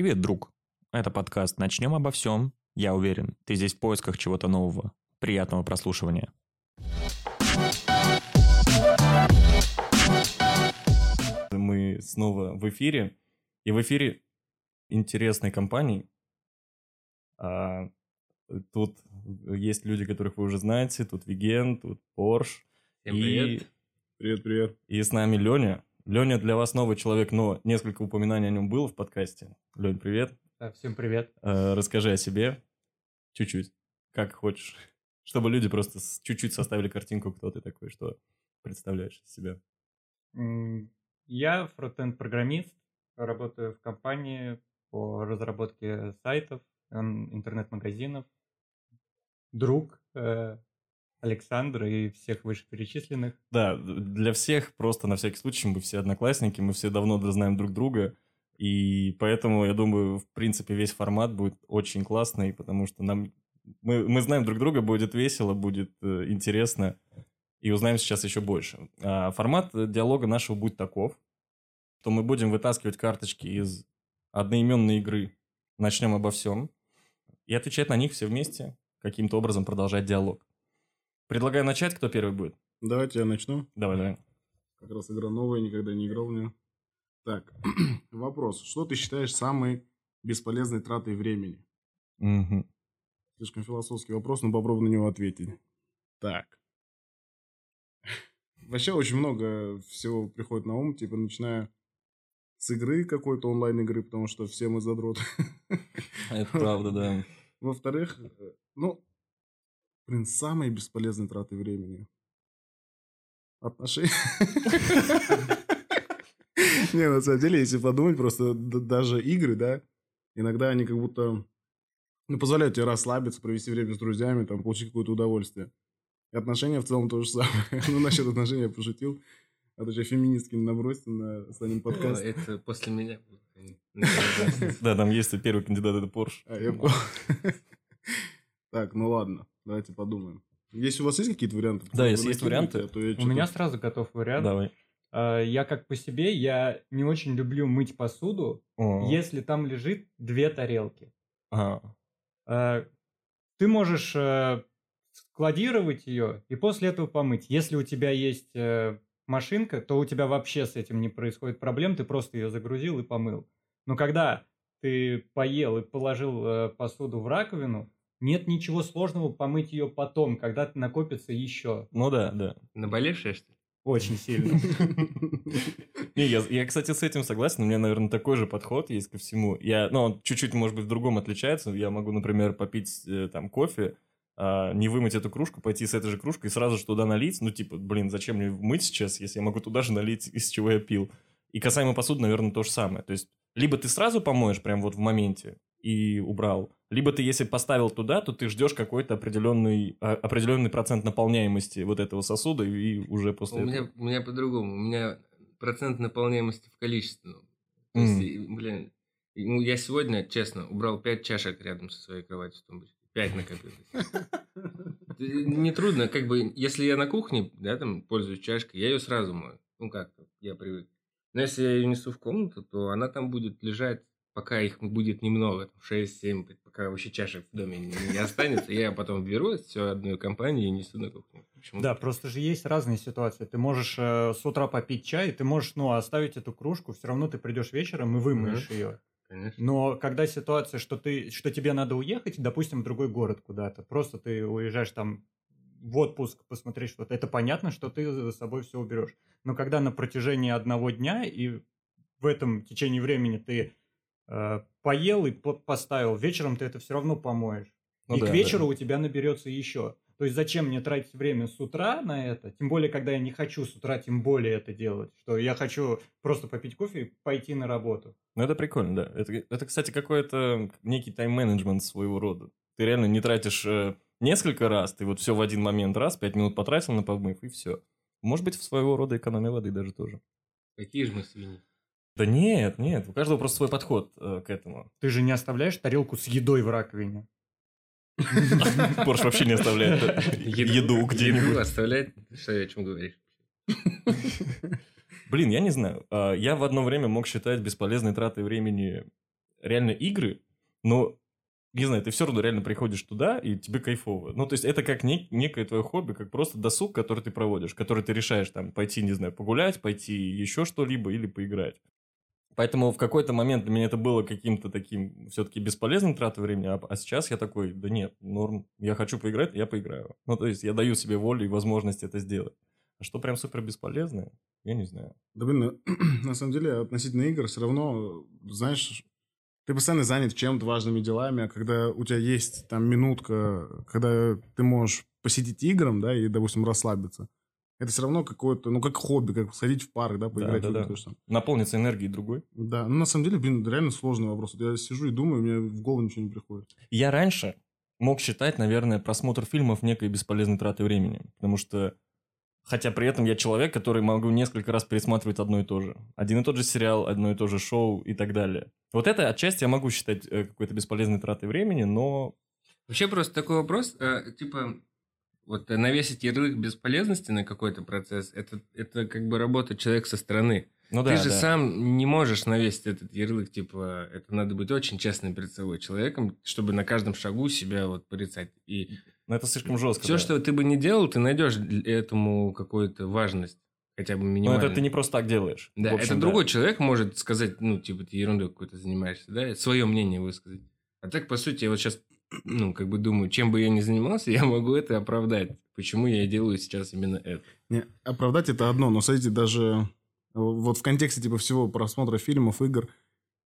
Привет, друг. Это подкаст «Начнем обо всем». Я уверен, ты здесь в поисках чего-то нового. Приятного прослушивания. Мы снова в эфире. И в эфире интересной компании. А, тут есть люди, которых вы уже знаете. Тут Виген, тут Порш. Всем привет. И, Привет, привет. и с нами Леня. Леня для вас новый человек, но несколько упоминаний о нем было в подкасте. Лень, привет. Да, всем привет. Э, Расскажи о себе чуть-чуть, как хочешь. Чтобы люди просто чуть-чуть составили картинку, кто ты такой, что представляешь из себя. Я фронтенд-программист, работаю в компании по разработке сайтов, интернет-магазинов. Друг э, Александра и всех вышеперечисленных. Да, для всех просто на всякий случай, мы все одноклассники, мы все давно знаем друг друга, и поэтому, я думаю, в принципе, весь формат будет очень классный, потому что нам мы, мы знаем друг друга, будет весело, будет э, интересно, и узнаем сейчас еще больше. А формат диалога нашего будет таков, что мы будем вытаскивать карточки из одноименной игры «Начнем обо всем» и отвечать на них все вместе, каким-то образом продолжать диалог. Предлагаю начать, кто первый будет? Давайте я начну. Давай, давай. Как раз игра новая, никогда не играл в нее. Так, вопрос. Что ты считаешь самой бесполезной тратой времени? Мгм. Слишком философский вопрос, но попробуй на него ответить. Так. Вообще очень много всего приходит на ум, типа начиная с игры какой-то онлайн-игры, потому что все мы задроты. Это правда, да. Во-вторых, э, ну, блин, самые бесполезные траты времени. Отношения. Не, на самом деле, если подумать, просто даже игры, да, иногда они как будто ну, позволяют тебе расслабиться, провести время с друзьями, там, получить какое-то удовольствие. И отношения в целом то же самое. Ну, насчет отношений я пошутил. А то сейчас феминистки не набросится на Санин подкаст. Это после меня. Да, там есть первый кандидат, это Порш. А, я понял. Так, ну ладно, давайте подумаем. Если у вас есть какие-то варианты? Да, если есть варианты. а то я У меня сразу готов вариант. Давай. Э, Я как по себе, я не очень люблю мыть посуду, О. если там лежит две тарелки. Ага. Э, Ты можешь э, складировать ее и после этого помыть. Если у тебя есть э, машинка, то у тебя вообще с этим не происходит проблем, ты просто ее загрузил и помыл. Но когда ты поел и положил э, посуду в раковину, нет ничего сложного помыть ее потом, когда накопится еще Ну да, да. Наболевшая, что ли? очень сильно. Не, я, я, кстати, с этим согласен. У меня, наверное, такой же подход есть ко всему. Я, ну, он чуть-чуть, может быть, в другом отличается. Я могу, например, попить э, там кофе, а, не вымыть эту кружку, пойти с этой же кружкой и сразу же туда налить. Ну, типа, блин, зачем мне мыть сейчас, если я могу туда же налить, из чего я пил. И касаемо посуды, наверное, то же самое. То есть, либо ты сразу помоешь прям вот в моменте и убрал, либо ты, если поставил туда, то ты ждешь какой-то определенный, а, определенный процент наполняемости вот этого сосуда, и уже после У этого... меня, у меня по-другому. У меня процент наполняемости в количественном. То М. есть, блин, ну, я сегодня, честно, убрал пять чашек рядом со своей кроватью в тумбочке. Пять накопилось. Нетрудно, как бы, если я на кухне, да, там, пользуюсь чашкой, я ее сразу мою. Ну, как я привык. Но если я ее несу в комнату, то она там будет лежать, пока их будет немного, там, 6-7, пока вообще чашек в доме не, не останется. Я потом беру все одной компании и несу на кухню. Почему? Да, просто же есть разные ситуации. Ты можешь э, с утра попить чай, ты можешь, ну, оставить эту кружку, все равно ты придешь вечером и вымоешь ее. Конечно. Но когда ситуация, что ты, что тебе надо уехать, допустим, в другой город куда-то, просто ты уезжаешь там в отпуск посмотреть что-то, это понятно, что ты за собой все уберешь. Но когда на протяжении одного дня и в этом течении времени ты поел и по- поставил, вечером ты это все равно помоешь. Ну и да, к да. вечеру у тебя наберется еще. То есть зачем мне тратить время с утра на это? Тем более, когда я не хочу с утра тем более это делать. Что я хочу просто попить кофе и пойти на работу. Ну, это прикольно, да. Это, это кстати, какой-то некий тайм-менеджмент своего рода. Ты реально не тратишь э, несколько раз, ты вот все в один момент раз, пять минут потратил на помыв, и все. Может быть, в своего рода экономия воды даже тоже. Какие же мы свиньи? Да нет, нет, у каждого просто свой подход э, к этому. Ты же не оставляешь тарелку с едой в раковине. Порш вообще не оставляет э, еду Еду где-нибудь. оставлять? Что, о чем говоришь? Блин, я не знаю. А, Я в одно время мог считать бесполезной тратой времени реально игры, но не знаю, ты все равно реально приходишь туда, и тебе кайфово. Ну, то есть, это как нек- некое твое хобби, как просто досуг, который ты проводишь, который ты решаешь там пойти, не знаю, погулять, пойти еще что-либо или поиграть. Поэтому в какой-то момент для меня это было каким-то таким все-таки бесполезным тратой времени, а, а сейчас я такой, да нет, норм, я хочу поиграть, я поиграю. Ну, то есть, я даю себе волю и возможность это сделать. А что прям супер бесполезное, я не знаю. Да, блин, на- на самом деле, относительно игр, все равно, знаешь, ты постоянно занят чем-то важными делами, а когда у тебя есть там минутка, когда ты можешь посетить играм, да, и, допустим, расслабиться, это все равно какое-то, ну, как хобби, как сходить в парк, да, поиграть да, в да. игры, то же самое. Наполниться энергией другой. Да, ну, на самом деле, блин, реально сложный вопрос. Вот я сижу и думаю, меня в голову ничего не приходит. Я раньше мог считать, наверное, просмотр фильмов некой бесполезной тратой времени, потому что Хотя при этом я человек, который могу несколько раз пересматривать одно и то же. Один и тот же сериал, одно и то же шоу и так далее. Вот это отчасти я могу считать э, какой-то бесполезной тратой времени, но... Вообще просто такой вопрос, э, типа, вот навесить ярлык бесполезности на какой-то процесс, это, это как бы работа человека со стороны. Ну Ты да, же да. сам не можешь навесить этот ярлык, типа, это надо быть очень честным перед собой человеком, чтобы на каждом шагу себя вот порицать. И Но это слишком жестко. все, да. что ты бы не делал, ты найдешь этому какую-то важность, хотя бы Но минимальную. это ты не просто так делаешь. Да, общем, это да. другой человек может сказать, ну, типа, ты ерундой какой-то занимаешься, да, свое мнение высказать. А так, по сути, я вот сейчас, ну, как бы думаю, чем бы я ни занимался, я могу это оправдать. Почему я делаю сейчас именно это? Не, оправдать это одно, но, смотрите, даже вот в контексте типа всего просмотра фильмов, игр,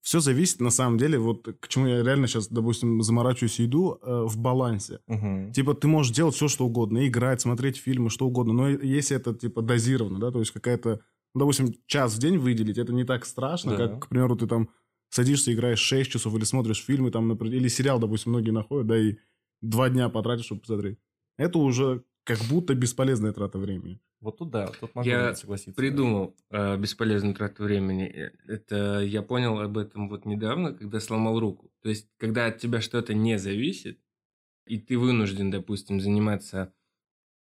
все зависит на самом деле, вот к чему я реально сейчас, допустим, заморачиваюсь и иду, э, в балансе. Мгм. Типа ты можешь делать все, что угодно, играть, смотреть фильмы, что угодно, но если это типа дозировано, да, то есть какая-то, ну, допустим, час в день выделить, это не так страшно, Да. как, к примеру, ты там садишься, играешь 6 часов или смотришь фильмы, там, например, или сериал, допустим, многие находят, да, и два дня потратишь, чтобы посмотреть. Это уже как будто бесполезная трата времени. Вот тут да, тут могу Я согласиться. Придумал э, бесполезную трату времени. Э, Это я понял об этом вот недавно, когда сломал руку. То есть, когда от тебя что-то не зависит, и ты вынужден, допустим, заниматься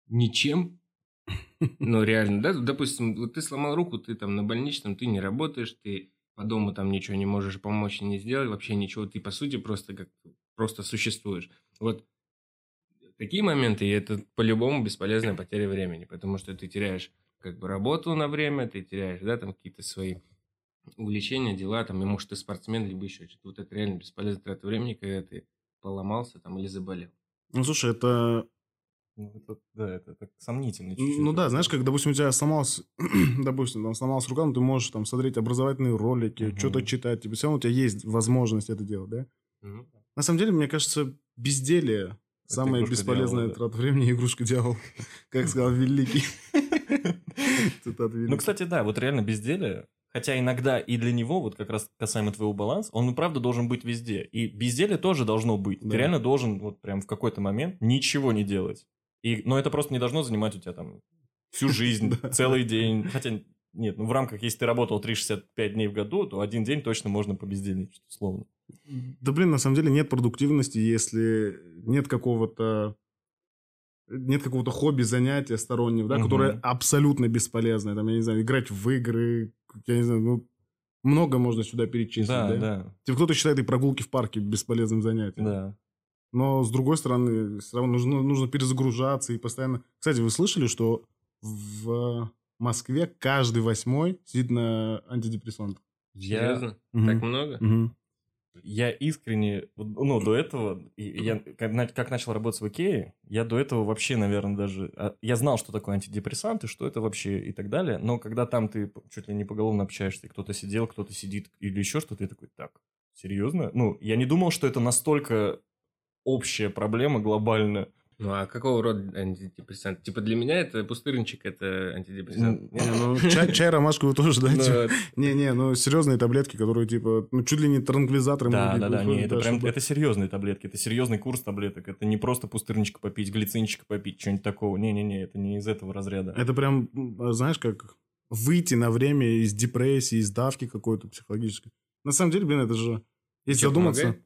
ничем, ну, реально, да, допустим, вот ты сломал руку, ты там на больничном, ты не работаешь, ты по дому там ничего не можешь помочь и не сделать, вообще ничего, ты, по сути, просто как просто существуешь. Вот такие моменты, и это по-любому бесполезная потеря времени, потому что ты теряешь как бы работу на время, ты теряешь, да, там какие-то свои увлечения, дела, там, и может ты спортсмен, либо еще что-то. Вот это реально бесполезная трата времени, когда ты поломался там или заболел. Ну, слушай, это Ну, это- да, это так сомнительно чуть-чуть. Ну да, знаешь, как, допустим, у тебя сломалась, допустим, там сломалась рука, но ты можешь там смотреть образовательные ролики, Мгм. что-то читать, типа, все равно у тебя есть возможность это делать, да? Ну, На самом деле, мне кажется, безделие самая игрушка бесполезная дьявола, да. трата времени игрушка дьявол, как сказал Великий. Ну, кстати, да, вот реально безделие, хотя иногда и для него, вот как раз касаемо твоего баланса, он и правда должен быть везде. И безделие тоже должно быть. Да. Ты реально должен вот прям в какой-то момент ничего не делать. И, но это просто не должно занимать у тебя там всю жизнь, целый день. Хотя, нет, ну в рамках, если ты работал 365 дней в году, то один день точно можно побездельничать, условно. Да блин, на самом деле нет продуктивности, если нет какого-то нет какого-то хобби, занятия стороннего, да, Мгм. которое абсолютно бесполезное. Там, я не знаю, играть в игры, я не знаю, ну, много можно сюда перечислить, Да, да? да, Типа кто-то считает и прогулки в парке бесполезным занятием. да. Но, с другой стороны, все равно нужно, нужно перезагружаться и постоянно... Кстати, вы слышали, что в Москве каждый восьмой сидит на антидепрессантах? Я, Серьезно? Мгм. Так много? Мгм. я искренне, ну, до этого, и я как, на- как начал работать в Икее, я до этого вообще, наверное, даже... а, Я знал, что такое антидепрессанты, что это вообще и так далее, но когда там ты чуть ли не поголовно общаешься, и кто-то сидел, кто-то сидит или еще что-то, я такой, так, серьезно? Ну, я не думал, что это настолько общая проблема глобальная. Ну, а какого рода антидепрессант? Типа для меня это пустырничек, это антидепрессант. Не, ну, чай, чай ромашку вы тоже Ну, дайте. Не-не, ну серьезные таблетки, которые типа, ну чуть ли не транквилизаторы. Да, да, да, не, это прям, это серьезные таблетки, это серьезный курс таблеток, это не просто пустырничка попить, глицинчика попить, что-нибудь такого, не-не-не, это не из этого разряда. Это прям, м, знаешь, как выйти на время из депрессии, из давки какой-то психологической. На самом деле, блин, это же... Если задуматься... помогает?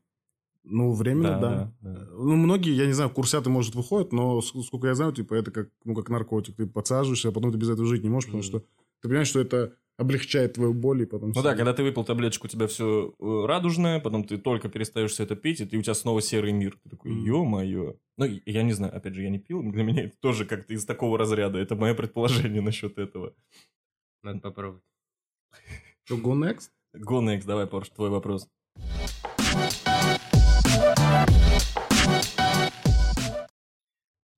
Ну, временно, да. да, да. Ну, многие, я не знаю, курсяты, может, выходят, но, ск- сколько я знаю, типа, это как, ну, как наркотик. Ты подсаживаешься, а потом ты без этого жить не можешь, потому Мгм. что ты понимаешь, что это облегчает твою боль и потом... Ну да, всё. когда ты выпил таблеточку, у тебя все радужное, потом ты только перестаешь все это пить, и ты, у тебя снова серый мир. Ты такой, ё-моё. Ну, я не знаю, опять же, я не пил, для меня это тоже как-то из такого разряда. Это мое предположение насчет этого. Надо попробовать. Что, go next? Go next, давай, Порш, твой вопрос.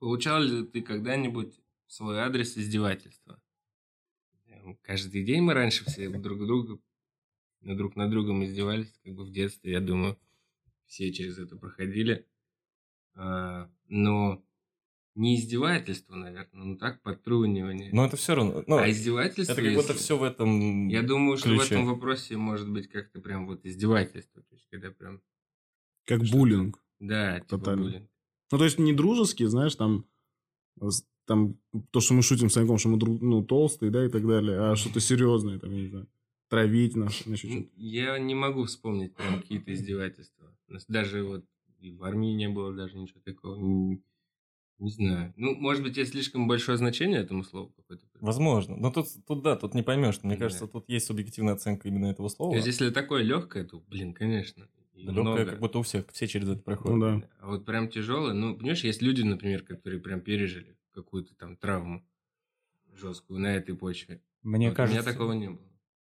Получал ли ты когда-нибудь в свой адрес издевательства? Каждый день мы раньше все друг друга на друг над другом издевались, как бы в детстве, я думаю, все через это проходили. А, Но не издевательство, наверное, ну так, подтрунивание. Но это все равно... ну, а издевательство... это как будто если- все в этом Я думаю, что в ключе. этом вопросе может быть как-то прям вот издевательство. То есть, когда прям... Как буллинг. Да, типа Тотально. буллинг. Ну, то есть не дружеский, знаешь, там, там то, что мы шутим с Саньком, что мы дру- ну, толстые, да, и так далее, а что-то серьезное, там, я не знаю, травить нас. Я не могу вспомнить прям какие-то издевательства. Даже вот и в армии не было даже ничего такого. Не, не знаю. Ну, может быть, я слишком большое значение этому слову какое-то. Возможно. Но тут, тут да, тут не поймешь. Мне Да. кажется, тут есть субъективная оценка именно этого слова. То есть, если такое легкое, то, блин, конечно. Легкое, много. как будто у всех, все через это проходят. Ну да. А вот прям тяжелое, ну, понимаешь, есть люди, например, которые прям пережили какую-то там травму жесткую на этой почве. Мне Вот кажется... У меня такого не было.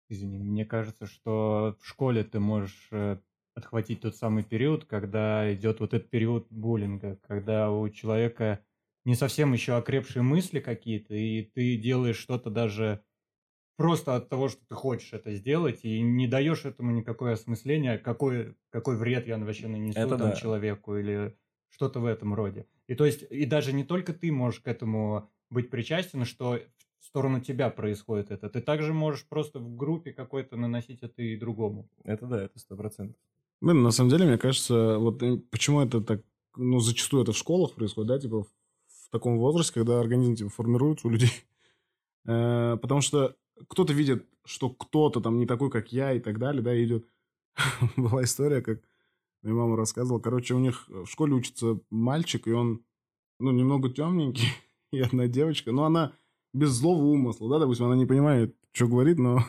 Извини, мне кажется, что в школе ты можешь э, отхватить тот самый период, когда идет вот этот период буллинга, когда у человека не совсем еще окрепшие мысли какие-то, и ты делаешь что-то даже просто от того, что ты хочешь это сделать, и не даешь этому никакое осмысление, какой, какой вред я вообще нанесу Это там да. человеку или что-то в этом роде. И то есть, и даже не только ты можешь к этому быть причастен, что в сторону тебя происходит это. Ты также можешь просто в группе какой-то наносить это и другому. Это да, это сто процентов. Блин, на самом деле, мне кажется, вот э, почему это так, ну, зачастую это в школах происходит, да, типа в, таком возрасте, когда организм, типа, формируется у людей. Э, Потому что кто-то видит, что кто-то там не такой, как я и так далее, да, идет. Была история, как моя мама рассказывала. Короче, у них в школе учится мальчик, и он, ну, немного темненький, и одна девочка, но она без злого умысла, да, допустим, она не понимает, что говорит, но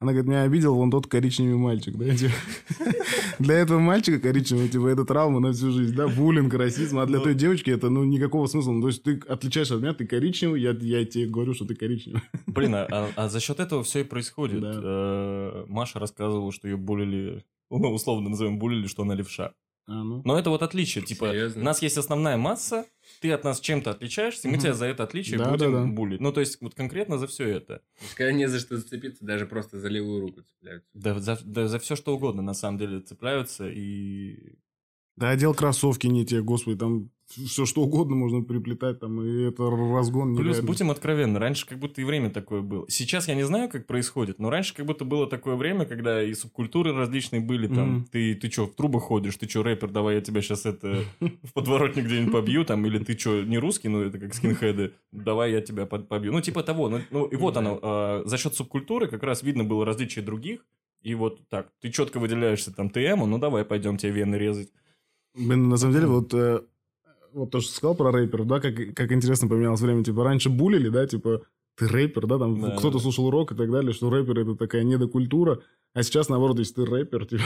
она говорит, меня обидел вон тот коричневый мальчик, да, типа. Для этого мальчика коричневого, типа, это травма на всю жизнь, да, буллинг, расизм, а для Ну. той девочки это, ну, никакого смысла. Ну, то есть ты отличаешься от меня, ты коричневый, я, я тебе говорю, что ты коричневый. Блин, а, а- а за счет этого все и происходит. Да. Э, Маша рассказывала, что ее булили, ну, условно назовем булили, что она левша. А, ну. Но это вот отличие. Типа, Серьезно? у нас есть основная масса, ты от нас чем-то отличаешься, и мы тебя за это отличие Да, будем да, да. булить. Ну, то есть, вот конкретно за все это. Когда не за что зацепиться, даже просто за левую руку цепляются. Да, за, да за все что угодно, на самом деле, цепляются и... Да, одел кроссовки не те, господи, там все что угодно можно приплетать, там, и это разгон Плюс, нереальный. будем откровенны, раньше как будто и время такое было. Сейчас я не знаю, как происходит, но раньше как будто было такое время, когда и субкультуры различные были, там, Мгм. ты, ты что, в трубах ходишь, ты что, рэпер, давай я тебя сейчас это в подворотне где-нибудь побью, там, или ты что, не русский, ну, это как скинхеды, давай я тебя побью. Ну, типа того, ну, ну, и вот оно, а, за счет субкультуры как раз видно было различие других, и вот так, ты четко выделяешься там ТМ, ну, давай пойдем тебе вены резать. Блин, на самом деле, вот, э, вот то, что сказал про рэперов, да, как, как интересно поменялось время. Типа, раньше булили, да, типа, ты рэпер, да, там Да, кто-то слушал рок и так далее, что рэпер это такая недокультура. А сейчас, наоборот, если ты рэпер, типа...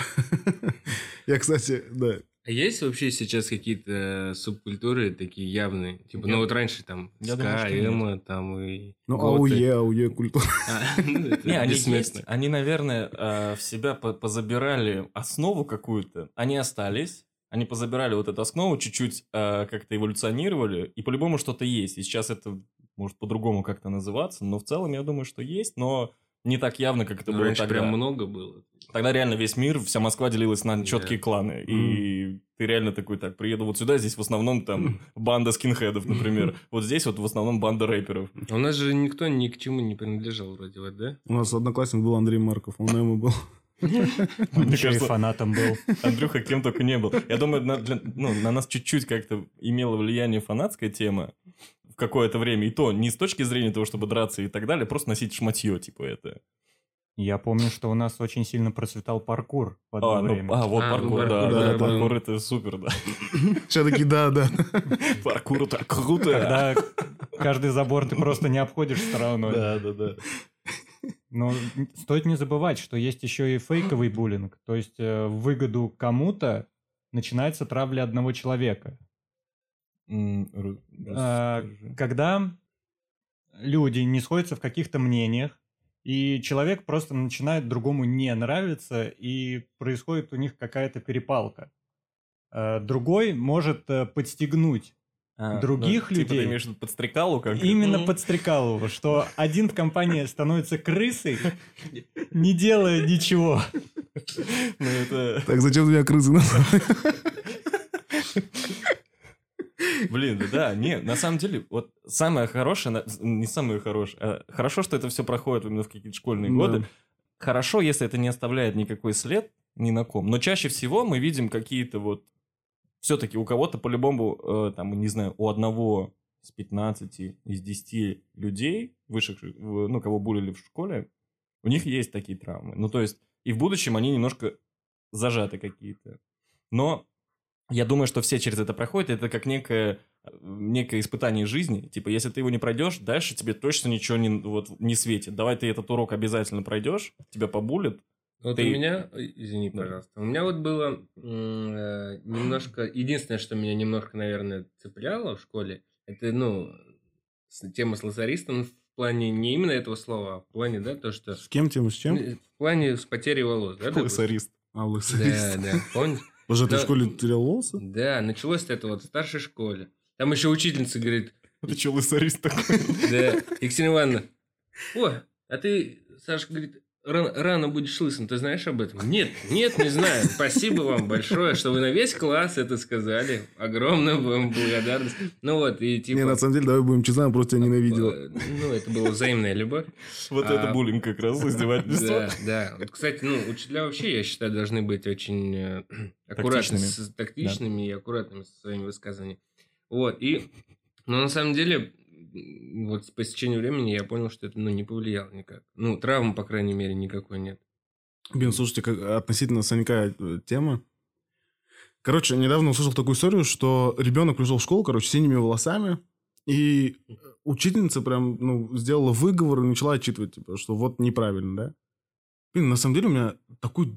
Я, кстати, да, А есть вообще сейчас какие-то субкультуры такие явные? Типа, Я- ну вот раньше там я ска, эмо, там и ну, готы. АУЕ, АУЕ культура. А, ну, Не, они есть, они, наверное, э, в себя по- позабирали основу какую-то, они остались, они позабирали вот эту основу, чуть-чуть э, как-то эволюционировали, и по-любому что-то есть. И сейчас это может по-другому как-то называться, но в целом я думаю, что есть, но не так явно, как это Ну, было раньше тогда. прям много было. Тогда реально весь мир, вся Москва делилась на четкие кланы. И ты реально такой, так, приеду вот сюда, здесь в основном там банда скинхедов, например. Вот здесь вот в основном банда рэперов. А у нас же никто ни к чему не принадлежал вроде да? У нас одноклассник был Андрей Марков, он ему был. Еще и кажется, фанатом был. Андрюха кем только не был. Я думаю, на, для- ну, на нас чуть-чуть как-то имела влияние фанатская тема в какое-то время. И то не с точки зрения того, чтобы драться и так далее, просто носить шматье, типа это. Я помню, что у нас очень сильно процветал паркур в одно А, ну, время. а, вот А, паркур, паркур, да, да, да, да. паркур это супер, да. Все таки да, да. Паркур это круто. Когда каждый забор ты просто не обходишь стороной. Да, да, да. Но стоит не забывать, что есть еще и фейковый буллинг. То есть э, в выгоду кому-то начинается травля одного человека. А. Когда люди не сходятся в каких-то мнениях, и человек просто начинает другому не нравиться, и происходит у них какая-то перепалка. Э, Другой может э, подстегнуть А, других ну, Типа ты людей- имеешь подстрекалу как Именно Мгм. под Стрекалову, что один в компании становится крысой, не делая ничего. Ну, это... Так, зачем ты меня крысы назвал? Блин, да, да, не, на самом деле, вот самое хорошее, не самое хорошее, а хорошо, что это все проходит именно в какие-то школьные годы. Хорошо, если это не оставляет никакой след ни на ком. Но чаще всего мы видим какие-то вот... Все-таки у кого-то по-любому, э, там, не знаю, у одного с 15, из 10 людей, вышедших, ну, кого булили в школе, у них есть такие травмы. Ну, то есть, и в будущем они немножко зажаты какие-то. Но я думаю, что все через это проходят. Это как некое, э, некое испытание жизни. Типа, если ты его не пройдешь, дальше тебе точно ничего не, вот, не светит. Давай ты этот урок обязательно пройдешь, тебя побулят. Вот Ты- у меня, ой, извини, Да. пожалуйста, у меня вот было э, немножко, единственное, что меня немножко, наверное, цепляло в школе, это, ну, тема с лазаристом в плане не именно этого слова, а в плане, да, то, что... С кем тему, с чем? э, В плане с потерей волос, да? Лысарист. А, лысый. Да, да, помните? Уже ты в школе терял волосы? Да, началось это вот в старшей школе. Там еще учительница говорит, Ты что, лысарист такой? да, Екатерина Ивановна, о, а ты, Саша, говорит, рано, рано будешь лысым, ты знаешь об этом? Нет, нет, не знаю. Спасибо вам большое, что вы на весь класс это сказали. Огромная вам благодарность. Ну вот, и типа... Не, на самом деле, давай будем честны, она просто тебя ненавидела. э, Ну, это была взаимная любовь. Вот А, это буллинг как раз, издевательство. Да, да. Вот, кстати, ну, учителя вообще, я считаю, должны быть очень э, аккуратными, Тактичными. с- тактичными и аккуратными со своими высказываниями. Вот, и... Но на самом деле, вот по истечению времени я понял, что это, ну, не повлияло никак. Ну, травмы, по крайней мере, никакой нет. Блин, слушайте, как относительно Санька э, тема. Короче, недавно услышал такую историю, что ребенок пришел в школу, короче, с синими волосами, и э, учительница прям, ну, сделала выговор и начала отчитывать, типа, что вот неправильно, да? Блин, на самом деле у меня такой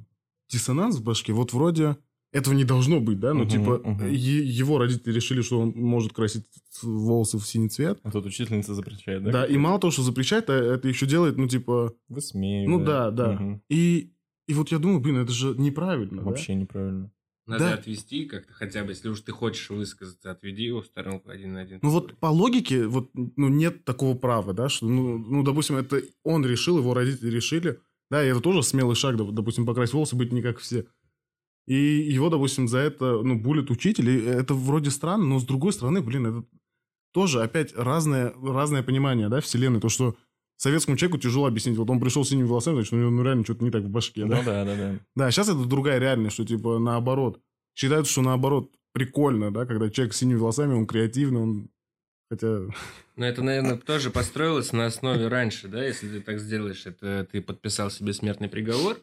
диссонанс в башке. Вот вроде этого не должно быть, да? Ну, Мгм, типа, е- его родители решили, что он может красить волосы в синий цвет. А тут учительница запрещает, да? Да, и мало того, что запрещает, а это еще делает, ну, типа... Высмеивает. Ну да, да. Мгм. И, и вот я думаю, блин, это же неправильно, да? Вообще неправильно. Надо Да. отвести как-то хотя бы, если уж ты хочешь высказаться, отведи его в сторонку один на один. Ну вот по логике, вот, ну, нет такого права, да, что, ну, ну, допустим, это он решил, его родители решили, да, и это тоже смелый шаг, доп- допустим, покрасить волосы, быть не как все. И его, допустим, за это, ну, булит учитель, и это вроде странно, но с другой стороны, блин, это тоже опять разное, разное понимание, да, вселенной, то, что советскому человеку тяжело объяснить, вот он пришел с синими волосами, значит, у него ну, реально что-то не так в башке, да. Ну да, да, да. Да, сейчас это другая реальность, что типа наоборот. Считают, что наоборот прикольно, да, когда человек с синими волосами, он креативный, он... Хотя... Но это, наверное, тоже построилось на основе раньше, да, если ты так сделаешь, это ты подписал себе смертный приговор.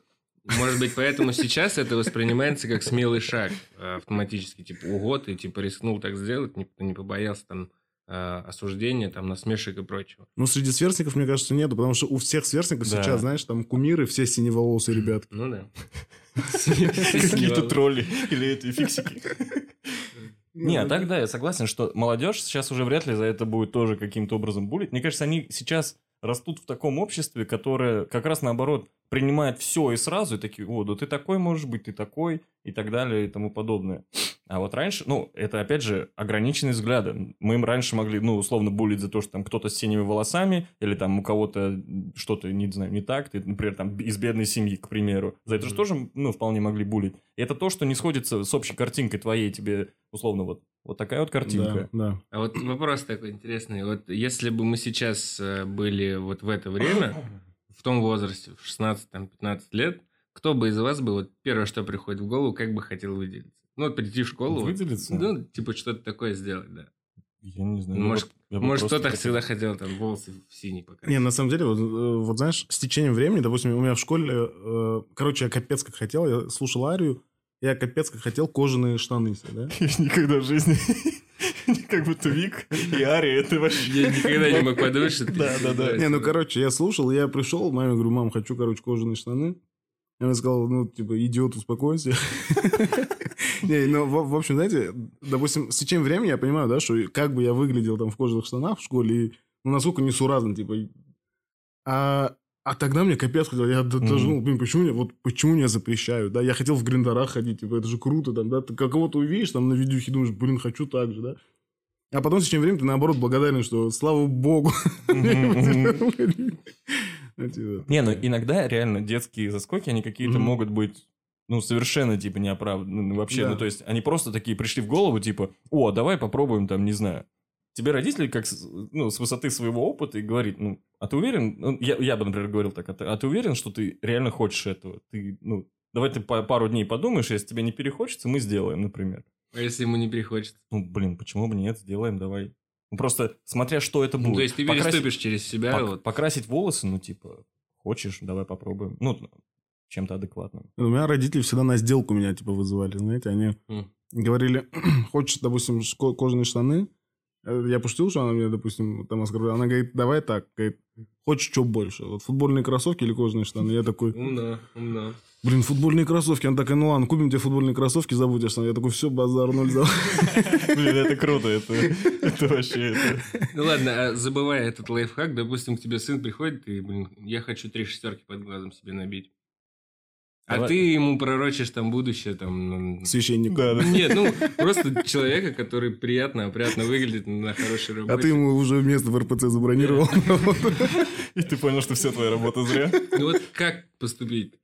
Может быть, поэтому сейчас это воспринимается как смелый шаг э, автоматически, типа, ого, ты типа рискнул так сделать, не, не побоялся там э, осуждения, там, насмешек и прочего. Ну, среди сверстников, мне кажется, нету, потому что у всех сверстников Да. сейчас, знаешь, там кумиры, все синеволосые ребятки. Ну да. Какие-то тролли или эти фиксики. Не, а так да, я согласен, что молодежь сейчас уже вряд ли за это будет тоже каким-то образом булить. Мне кажется, они сейчас растут в таком обществе, которое как раз наоборот принимает все и сразу, и такие, о, да ты такой можешь быть, ты такой, и так далее, и тому подобное. А вот раньше, ну, это опять же ограниченные взгляды. Мы им раньше могли, ну, условно, булить за то, что там кто-то с синими волосами, или там у кого-то что-то, не знаю, не так, ты, например, там из бедной семьи, к примеру. За это же Мгм. тоже, ну, вполне могли булить. И это то, что не сходится с общей картинкой твоей, тебе, условно, вот, вот такая вот картинка. Да, да. А вот вопрос такой интересный. Вот если бы мы сейчас э, были вот в это время, в том возрасте, в 16-15 лет, кто бы из вас бы, вот первое, что приходит в голову, как бы хотел выделиться? Ну, вот прийти в школу. вот, Выделиться? Ну, типа что-то такое сделать, да. Я не знаю. Может, я бы Может, кто-то хотел- всегда хотел там волосы в синий покрасить. Не, на самом деле, вот, э, вот знаешь, с течением времени, допустим, у меня в школе, э, короче, я капец как хотел, я слушал Арию, я капец как хотел кожаные штаны себе, да? Я никогда в жизни Как будто Вик и Ари это вообще... Я никогда не мог подумать, что ты... Да, да, да. Не, ну, короче, я слушал, я пришел, маме говорю, мам, хочу, короче, кожаные штаны. Она сказала, ну, типа, идиот, успокойся. Не, ну, в в общем, знаете, допустим, с течением времени я понимаю, да, что как бы я выглядел там в кожаных штанах в школе, и, ну, насколько несуразно, типа. А, а тогда мне капец хотел, я д- даже, ну, блин, почему мне, вот почему мне запрещают, да, я хотел в гриндерах ходить, типа, это же круто, там, да, ты кого-то увидишь там на видюхе, думаешь, блин, хочу так же, да. А потом с течением времени ты, наоборот, благодарен, что, слава богу, Ну, типа, Не, ну иногда реально детские заскоки, они какие-то могут быть, ну, совершенно, типа, неоправданны ну, вообще. Да. Ну, то есть, они просто такие пришли в голову, типа, о, давай попробуем, там, не знаю. Тебе родители, как с, ну, с высоты своего опыта, и говорит, ну, а ты уверен? Ну, я, я бы, например, говорил так, а ты, а ты уверен, что ты реально хочешь этого? Ты, ну, давай ты па- пару дней подумаешь, если тебе не перехочется, мы сделаем, например. А если ему не приходится? Ну, блин, почему бы нет, сделаем, давай. Ну, просто смотря, что это будет. Ну, то есть ты Покрасить- переступишь через себя, пок- вот. Покрасить волосы, ну, типа, хочешь, давай попробуем. Ну, чем-то адекватным. У меня родители всегда на сделку меня, типа, вызывали, знаете, они М. говорили, хочешь, допустим, кожаные штаны, я пошутил, что она мне, допустим, там оскорбляла, она говорит, давай так, говорит, хочешь что больше, вот футбольные кроссовки или кожаные штаны, я такой, Умно, умно. блин, футбольные кроссовки, она такая, ну ладно, купим тебе футбольные кроссовки, забудь о штанах, я такой, все, базар, ноль за. Блин, это круто, это, это вообще... Это... Ну ладно, а забывая этот лайфхак, допустим, к тебе сын приходит, и, блин, я хочу три шестерки под глазом себе набить. А Давай. ты ему пророчишь там будущее, там... ну, Священник. Да, да. Нет, ну, просто человека, который приятно, опрятно выглядит на хорошей работе. А ты ему уже место в РПЦ забронировал. И ты понял, что вся твоя работа зря. Ну вот как поступить?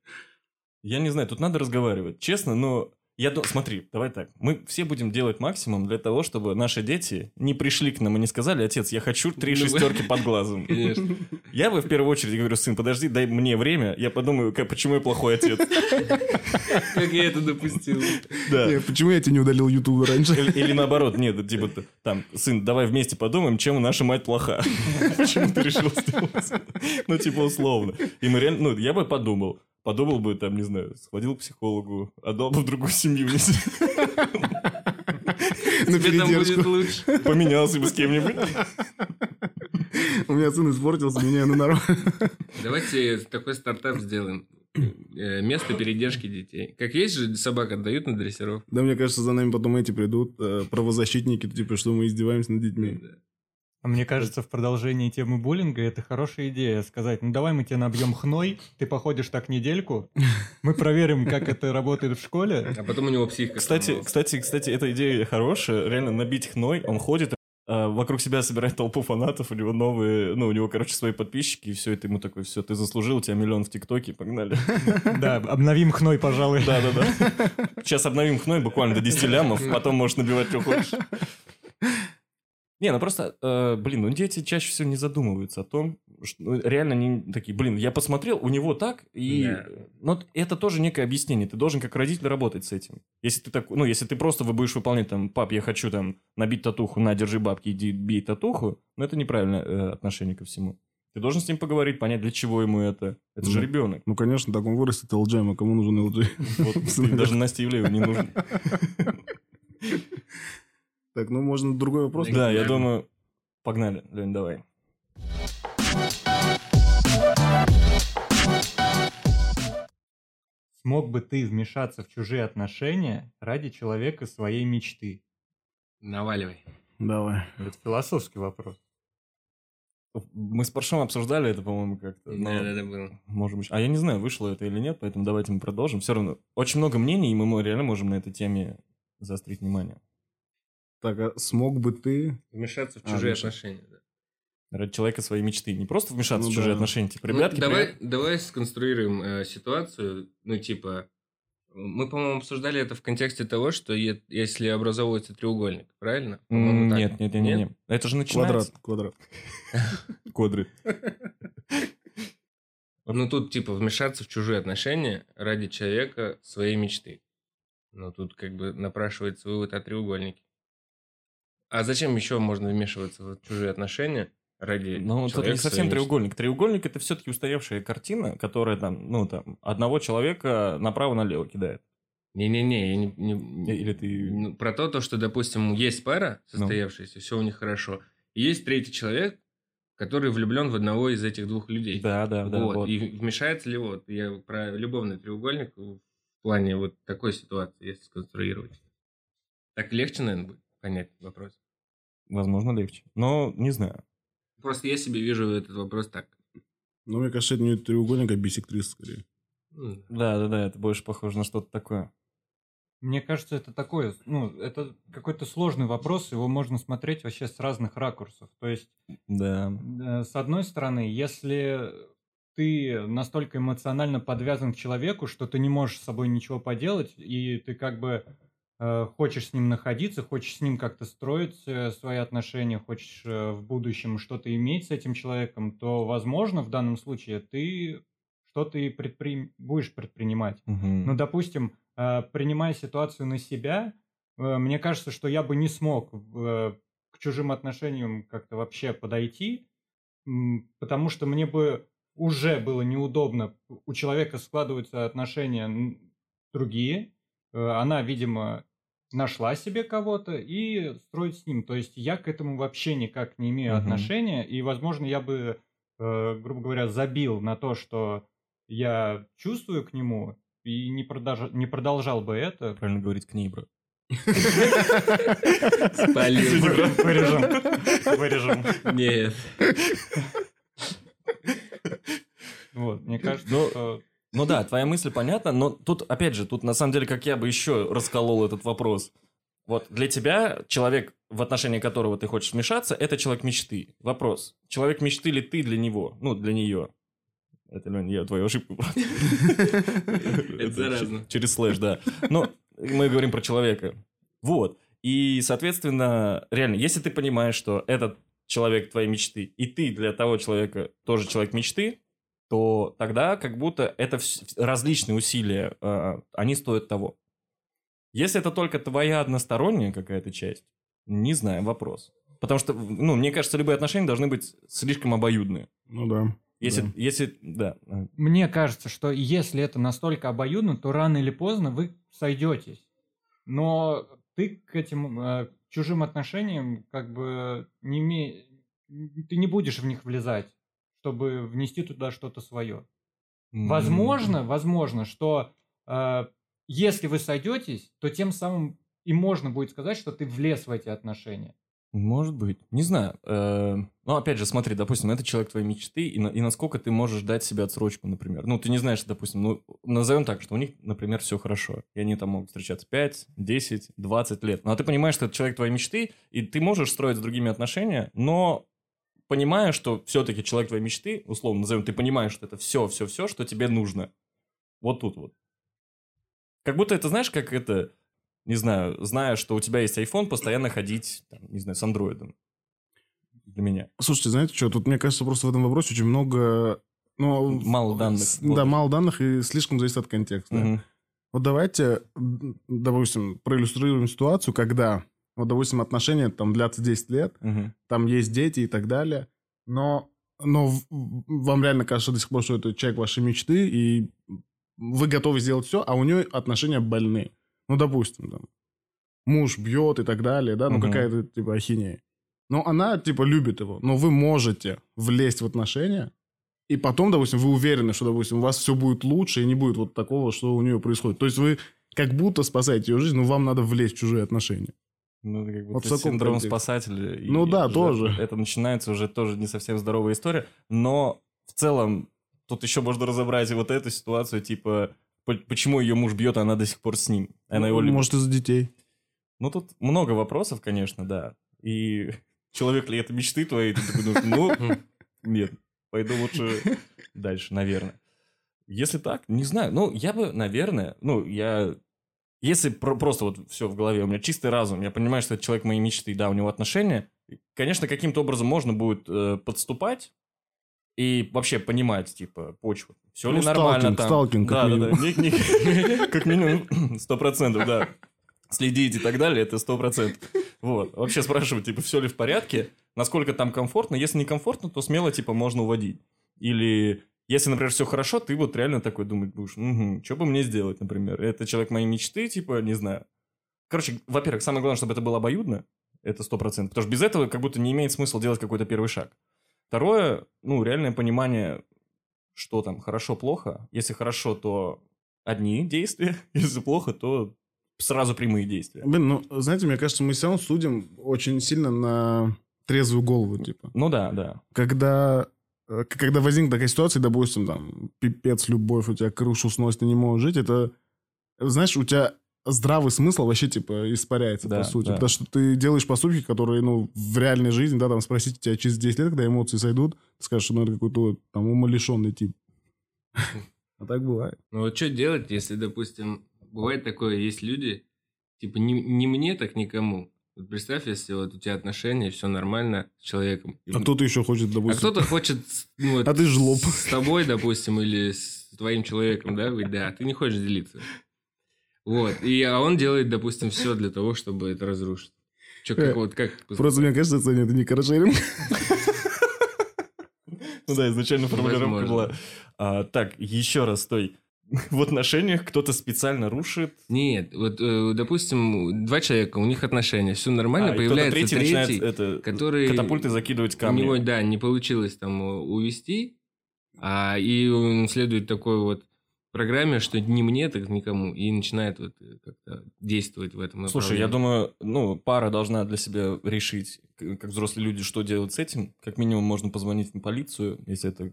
Я не знаю, тут надо разговаривать. Честно, но... Я думаю, смотри, давай так. Мы все будем делать максимум для того, чтобы наши дети не пришли к нам и не сказали, отец, я хочу три Ну, шестерки под глазом. Конечно. Я бы в первую очередь говорю, сын, подожди, дай мне время, я подумаю, как- почему я плохой отец. Как я это допустил? Да. Почему я тебя не удалил YouTube раньше? Или, или наоборот, нет, типа там, сын, давай вместе подумаем, чем наша мать плоха. Почему ты решил сделать? Ну, типа, условно. И мы реально, ну, я бы подумал. Подумал бы, там, не знаю, сходил к психологу, отдал бы в другую семью, если На Тебе там будет передержку. лучше. поменялся бы с кем-нибудь. У меня сын испортился, меня на нормально. Давайте такой стартап сделаем. Э, Место передержки детей. Как есть же собак отдают на дрессировку. Да, мне кажется, за нами потом эти придут, э, правозащитники, типа, что мы издеваемся над детьми. А мне кажется, в продолжении темы буллинга это хорошая идея сказать, ну давай мы тебе набьем хной, ты походишь так недельку, мы проверим, как это работает в школе. А потом у него психика. Кстати, кстати, кстати, эта идея хорошая. Реально набить хной, он ходит, а, вокруг себя собирает толпу фанатов, у него новые, ну, у него, короче, свои подписчики, и все это ему такой, все, ты заслужил, у тебя миллион в ТикТоке, погнали. Да, обновим хной, пожалуй. Да-да-да. Сейчас обновим хной буквально до 10 лямов, потом можешь набивать, что хочешь. Не, ну просто, э, блин, ну дети чаще всего не задумываются о том, что ну, реально не такие, блин, я посмотрел, у него так, и Да. ну, это тоже некое объяснение. Ты должен как родитель работать с этим. Если ты так, ну, если ты просто вы будешь выполнять там, пап, я хочу там набить татуху, на, держи бабки, иди бей татуху, ну это неправильное э, отношение ко всему. Ты должен с ним поговорить, понять, для чего ему это. Это же Да. ребенок. Ну, конечно, так он вырастет LG, а кому нужен LG? Вот, даже Насте Ивлеевой не нужно. Так, ну, можно другой вопрос? Да, я думаю, погнали, Лень, давай. Смог бы ты вмешаться в чужие отношения ради человека своей мечты? Наваливай. Давай. Это философский вопрос. Мы с Паршом обсуждали это, по-моему, как-то. Да, да, да, было. Может быть. А я не знаю, вышло это или нет, поэтому давайте мы продолжим. Все равно очень много мнений, и мы реально можем на этой теме заострить внимание. Так, а смог бы ты... Вмешаться в А, чужие вмешаться. отношения. да. Ради человека своей мечты. Не просто вмешаться Ну в чужие да. отношения. Типа, Ну, ребятки, давай, привет. давай сконструируем э, ситуацию, ну, типа, мы, по-моему, обсуждали это в контексте того, что е- если образовывается треугольник, правильно? Так. Нет, нет, нет, нет, нет. Это же начинается... Квадрат, квадрат. Квадрат. Ну, тут, типа, вмешаться в чужие отношения ради человека своей мечты. Ну, тут как бы напрашивается вывод о треугольнике. А зачем еще можно вмешиваться в чужие отношения ради Ну, человека не совсем треугольник. Треугольник это все-таки устаревшая картина, которая там, ну, там, одного человека направо-налево кидает. Не-не-не, я не, не- Или ты... ну, про то, то, что, допустим, есть пара Ну. состоявшаяся, все у них хорошо, и есть третий человек, который влюблен в одного из этих двух людей. Да, да, да. вот. вот. И вмешается ли вот, я про любовный треугольник в плане вот такой ситуации, если сконструировать. Так легче, наверное, будет понять вопрос. Возможно, легче. Но не знаю. Просто я себе вижу этот вопрос так. Ну, мне кажется, это не треугольник, а бисектрис скорее. Да, да, да, это больше похоже на что-то такое. Мне кажется, это такое, ну, это какой-то сложный вопрос, его можно смотреть вообще с разных ракурсов. То есть, Да. э, с одной стороны, если ты настолько эмоционально подвязан к человеку, что ты не можешь с собой ничего поделать, и ты как бы хочешь с ним находиться, хочешь с ним как-то строить э, свои отношения, хочешь э, в будущем что-то иметь с этим человеком, то, возможно, в данном случае ты что-то и предпри- будешь предпринимать. Мгм. Ну, допустим, э, принимая ситуацию на себя, э, мне кажется, что я бы не смог э, к чужим отношениям как-то вообще подойти, потому что мне бы уже было неудобно. У человека складываются отношения другие. Э, Она, видимо, нашла себе кого-то и строит с ним. То есть я к этому вообще никак не имею Мгм. отношения. И, возможно, я бы, э, грубо говоря, забил на то, что я чувствую к нему, и не, продолжа- не продолжал бы это. Правильно говорить к ней, брат. Спалил. Вырежем. Вырежем. Нет. Вот, мне кажется, Ну, что... Ну да, твоя мысль понятна, но тут, опять же, тут на самом деле, как я бы еще расколол этот вопрос. Вот для тебя человек, в отношении которого ты хочешь вмешаться, это человек мечты. Вопрос. Человек мечты ли ты для него? Ну, для нее. Это, Лень, я твою ошибку. Это заразно. Через слэш, да. Но мы говорим про человека. Вот. И, соответственно, реально, если ты понимаешь, что этот человек твоей мечты, и ты для того человека тоже человек мечты, то тогда как будто это вс- различные усилия, э, они стоят того. Если это только твоя односторонняя какая-то часть, не знаю, вопрос. Потому что, ну, мне кажется, любые отношения должны быть слишком обоюдные. Ну да. Если, Да. если, да, э, Мне кажется, что если это настолько обоюдно, то рано или поздно вы сойдетесь. Но ты к этим э, чужим отношениям как бы не име... Ты не будешь в них влезать, чтобы внести туда что-то свое. м, Возможно, возможно, что э, если вы сойдетесь, то тем самым и можно будет сказать, что ты влез в эти отношения. Может быть. Не знаю. Ну, опять же, смотри, допустим, это человек твоей мечты, и, на- и насколько ты можешь дать себе отсрочку, например. Ну, ты не знаешь, допустим, ну, назовем так, что у них, например, все хорошо. И они там могут встречаться 5, 10, 20 лет. Ну, а ты понимаешь, что это человек твоей мечты, и ты можешь строить с другими отношения, но понимая, что все-таки человек твоей мечты, условно назовем, ты понимаешь, что это все, все, все, что тебе нужно. Вот тут вот. Как будто это, знаешь, как это, не знаю, зная, что у тебя есть iPhone, постоянно ходить, там, не знаю, с андроидом. Для меня. Слушайте, знаете что, тут, мне кажется, просто в этом вопросе очень много... Ну, Мало данных. с- Вот. Да, мало данных и слишком зависит от контекста. Мгм. Вот давайте, допустим, проиллюстрируем ситуацию, когда, вот, допустим, отношения там длятся 10 лет, Мгм. там есть дети и так далее, но, но вам реально кажется до сих пор, что это человек вашей мечты, и вы готовы сделать все, а у нее отношения больны. Ну, допустим, там, муж бьет и так далее, да, ну, Мгм. какая-то, типа, ахинея. Но она, типа, любит его, но вы можете влезть в отношения, и потом, допустим, вы уверены, что, допустим, у вас все будет лучше, и не будет вот такого, что у нее происходит. То есть вы как будто спасаете ее жизнь, но вам надо влезть в чужие отношения. Ну, как Вот будто в таком синдром контексте. спасателя. и Ну да, уже тоже. Это начинается уже тоже не совсем здоровая история. Но в целом тут еще можно разобрать и вот эту ситуацию, типа, по- почему ее муж бьет, а она до сих пор с ним. Она его любит. Может, из-за детей. Ну, тут много вопросов, конечно, да. И человек ли это мечты твои? Ты такой ну, нет, пойду лучше дальше, наверное. Если так, не знаю. Ну, я бы, наверное, ну, я... Если про- просто вот все в голове, у меня чистый разум, я понимаю, что это человек моей мечты, да, у него отношения, конечно, каким-то образом можно будет э, подступать и вообще понимать, типа, почву. Все ли Ну, нормально сталкинг, там. сталкинг, как да, да, да. минимум. Не- не- Как минимум, сто процентов, да. Следить и так далее, это сто процентов. Вот. Вообще спрашивать, типа, все ли в порядке, насколько там комфортно. Если не комфортно, то смело, типа, можно уводить. Или Если, например, все хорошо, ты вот реально такой думать будешь, угу, что бы мне сделать, например? Это человек моей мечты, типа, не знаю. Короче, во-первых, самое главное, чтобы это было обоюдно, это сто процентов. Потому что без этого как будто не имеет смысла делать какой-то первый шаг. Второе, ну, реальное понимание, что там хорошо-плохо. Если хорошо, то одни действия, если плохо, то сразу прямые действия. Блин, ну, знаете, мне кажется, мы все равно судим очень сильно на трезвую голову, типа. Ну да, да. Когда, когда возникнет такая ситуация, допустим, там, пипец, любовь, у тебя крышу сносит, ты не можешь жить, это, знаешь, у тебя здравый смысл вообще, типа, испаряется, Да, по сути. да. Потому что ты делаешь поступки, которые, ну, в реальной жизни, да, там, спросить тебя через 10 лет, когда эмоции сойдут, ты скажешь, что, ну, это какой-то, там, умалишенный тип. А так бывает. Ну вот что делать, если, допустим, бывает такое, есть люди, типа не, не мне, так никому. Представь, если вот у тебя отношения, все нормально с человеком. А кто-то еще хочет, А допустим... кто-то хочет ну, вот А ты жлоб. с тобой, допустим, или с твоим человеком, да, да, а ты не хочешь делиться. Вот. И, а он делает, допустим, все для того, чтобы это разрушить. Че, как Э, вот, как... Просто мне кажется, Саня, это не каршеринг. Ну да, изначально формулировка была. А, так, еще раз, стой. В отношениях кто-то специально рушит. Нет, вот, э, допустим, два человека, у них отношения, все нормально, а, появляется третий, третий, начинает это, который... катапульты закидывать У камни. него, да, не получилось там э, увести, а, и он следует такой вот программе, что ни мне, так никому, и начинает вот э, как-то действовать в этом Слушай, я направлении. думаю, ну, пара должна для себя решить, как взрослые люди, что делать с этим. Как минимум можно позвонить в полицию, если это...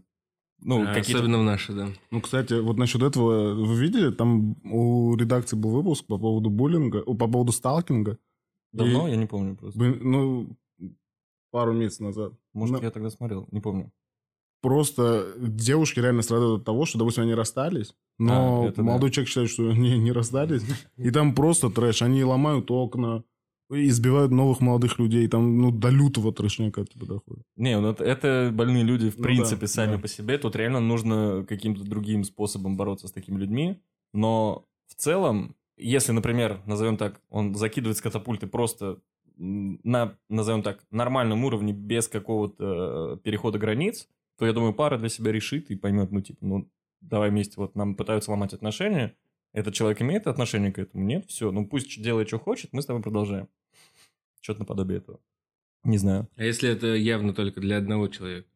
Ну, А, какие-то... Особенно в наши, да. Ну, кстати, вот насчет этого, вы видели, там у редакции был выпуск по поводу буллинга, по поводу сталкинга. Давно? И- Я не помню просто. Блин, Ну, пару месяцев назад. Может, Ну, я тогда смотрел, не помню. Просто девушки реально страдают от того, что, допустим, они расстались, но А, это да. молодой человек считает, что они не расстались. И там просто трэш. Они ломают окна, избивают новых молодых людей. Там, ну, до лютого трэшняка типа доходит. Не, ну это, это больные люди, в Ну принципе, да, сами да. по себе. Тут реально нужно каким-то другим способом бороться с такими людьми. Но в целом, если, например, назовем так, он закидывает с катапульты просто на, назовем так, нормальном уровне, без какого-то э, перехода границ, то, я думаю, пара для себя решит и поймет, ну, типа, ну, давай вместе, вот нам пытаются ломать отношения, этот человек имеет отношение к этому? Нет? Все, ну пусть делает, что хочет, мы с тобой продолжаем. Что-то наподобие этого. Не знаю. А если это явно только для одного человека?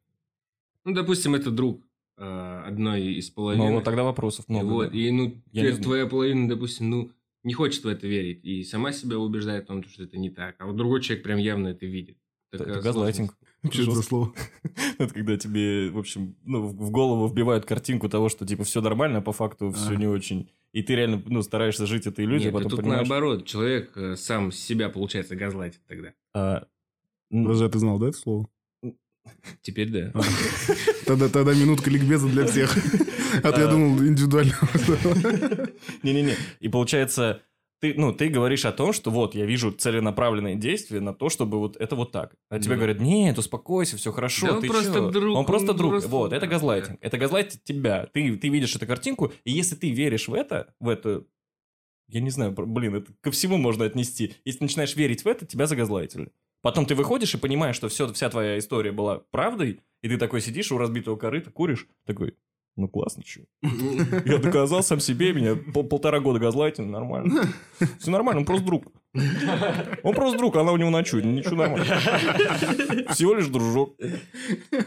Ну, допустим, это друг э, одной из половин. Но вот тогда вопросов И много. вот, да. и ну, Я не твоя половина, допустим, ну, не хочет в это верить. И сама себя убеждает в том, что это не так. А вот другой человек прям явно это видит. Такая это газлайтинг. Что это за слово? Это когда тебе, в общем, ну, в голову вбивают картинку того, что, типа, все нормально, а по факту все А. не очень. И ты реально, ну, стараешься жить этой иллюзией, Нет, а потом тут понимаешь... наоборот. Человек э, сам себя, получается, газлайтит тогда. а, Даже ты знал, да, это слово? Теперь да. Тогда, тогда минутка ликбеза для всех. А то я А. думал индивидуально. Не-не-не. И получается, ты, ну, ты говоришь о том, что вот, я вижу целенаправленные действия на то, чтобы вот это вот так. А тебе Да. говорят, нет, успокойся, все хорошо, Да он ты просто чё?» друг, Он просто он друг. просто- Вот, это газлайтинг. Это газлайтит тебя. Ты, ты видишь эту картинку, и если ты веришь в это, в это, я не знаю, блин, это ко всему можно отнести. Если ты начинаешь верить в это, тебя загазлайтили. Потом ты выходишь и понимаешь, что все, вся твоя история была правдой, и ты такой сидишь у разбитого корыта, куришь, такой, ну классно, чё. Я доказал сам себе, меня пол- полтора года газлайтинг, нормально. Все нормально, он просто друг. Он просто друг, она у него ночует, ничего нормально. Всего лишь дружок.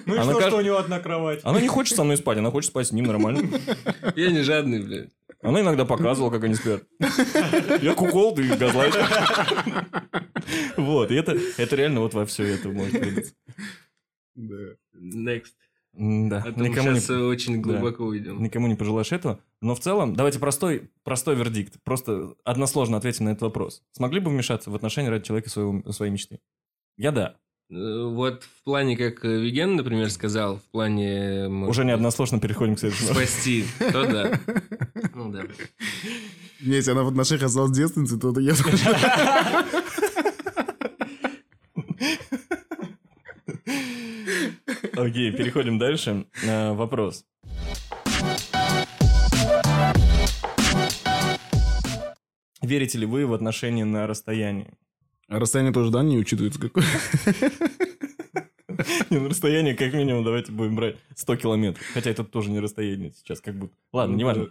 Ну и Она что, кажд- что у него одна кровать? Она не хочет со мной спать, она хочет спать с ним нормально. Я не жадный, блядь. Она иногда показывала, как они спят. Я кукол, ты газлайт. Вот, и это, это реально вот во все это может вылиться. Да. Next. Да, А то мы никому не, сейчас очень глубоко уйдем. никому не пожелаешь этого. Но в целом, давайте простой, простой вердикт. Просто односложно ответим на этот вопрос. Смогли бы вмешаться в отношения ради человека своего, своей мечты? Я да. Э, Вот в плане, как э, Веген, например, сказал, в плане... может Уже не односложно переходим к следующему. Спасти, то да. Ну да. Если она в отношениях осталась девственницей, то я тоже. Окей, переходим дальше. Э, Вопрос. Верите ли вы в отношения на расстоянии? А расстояние тоже, да, не учитывается какое? Не, ну расстояние как минимум давайте будем брать 100 километров. Хотя это тоже не расстояние сейчас, как будто. Ладно, Ну, неважно.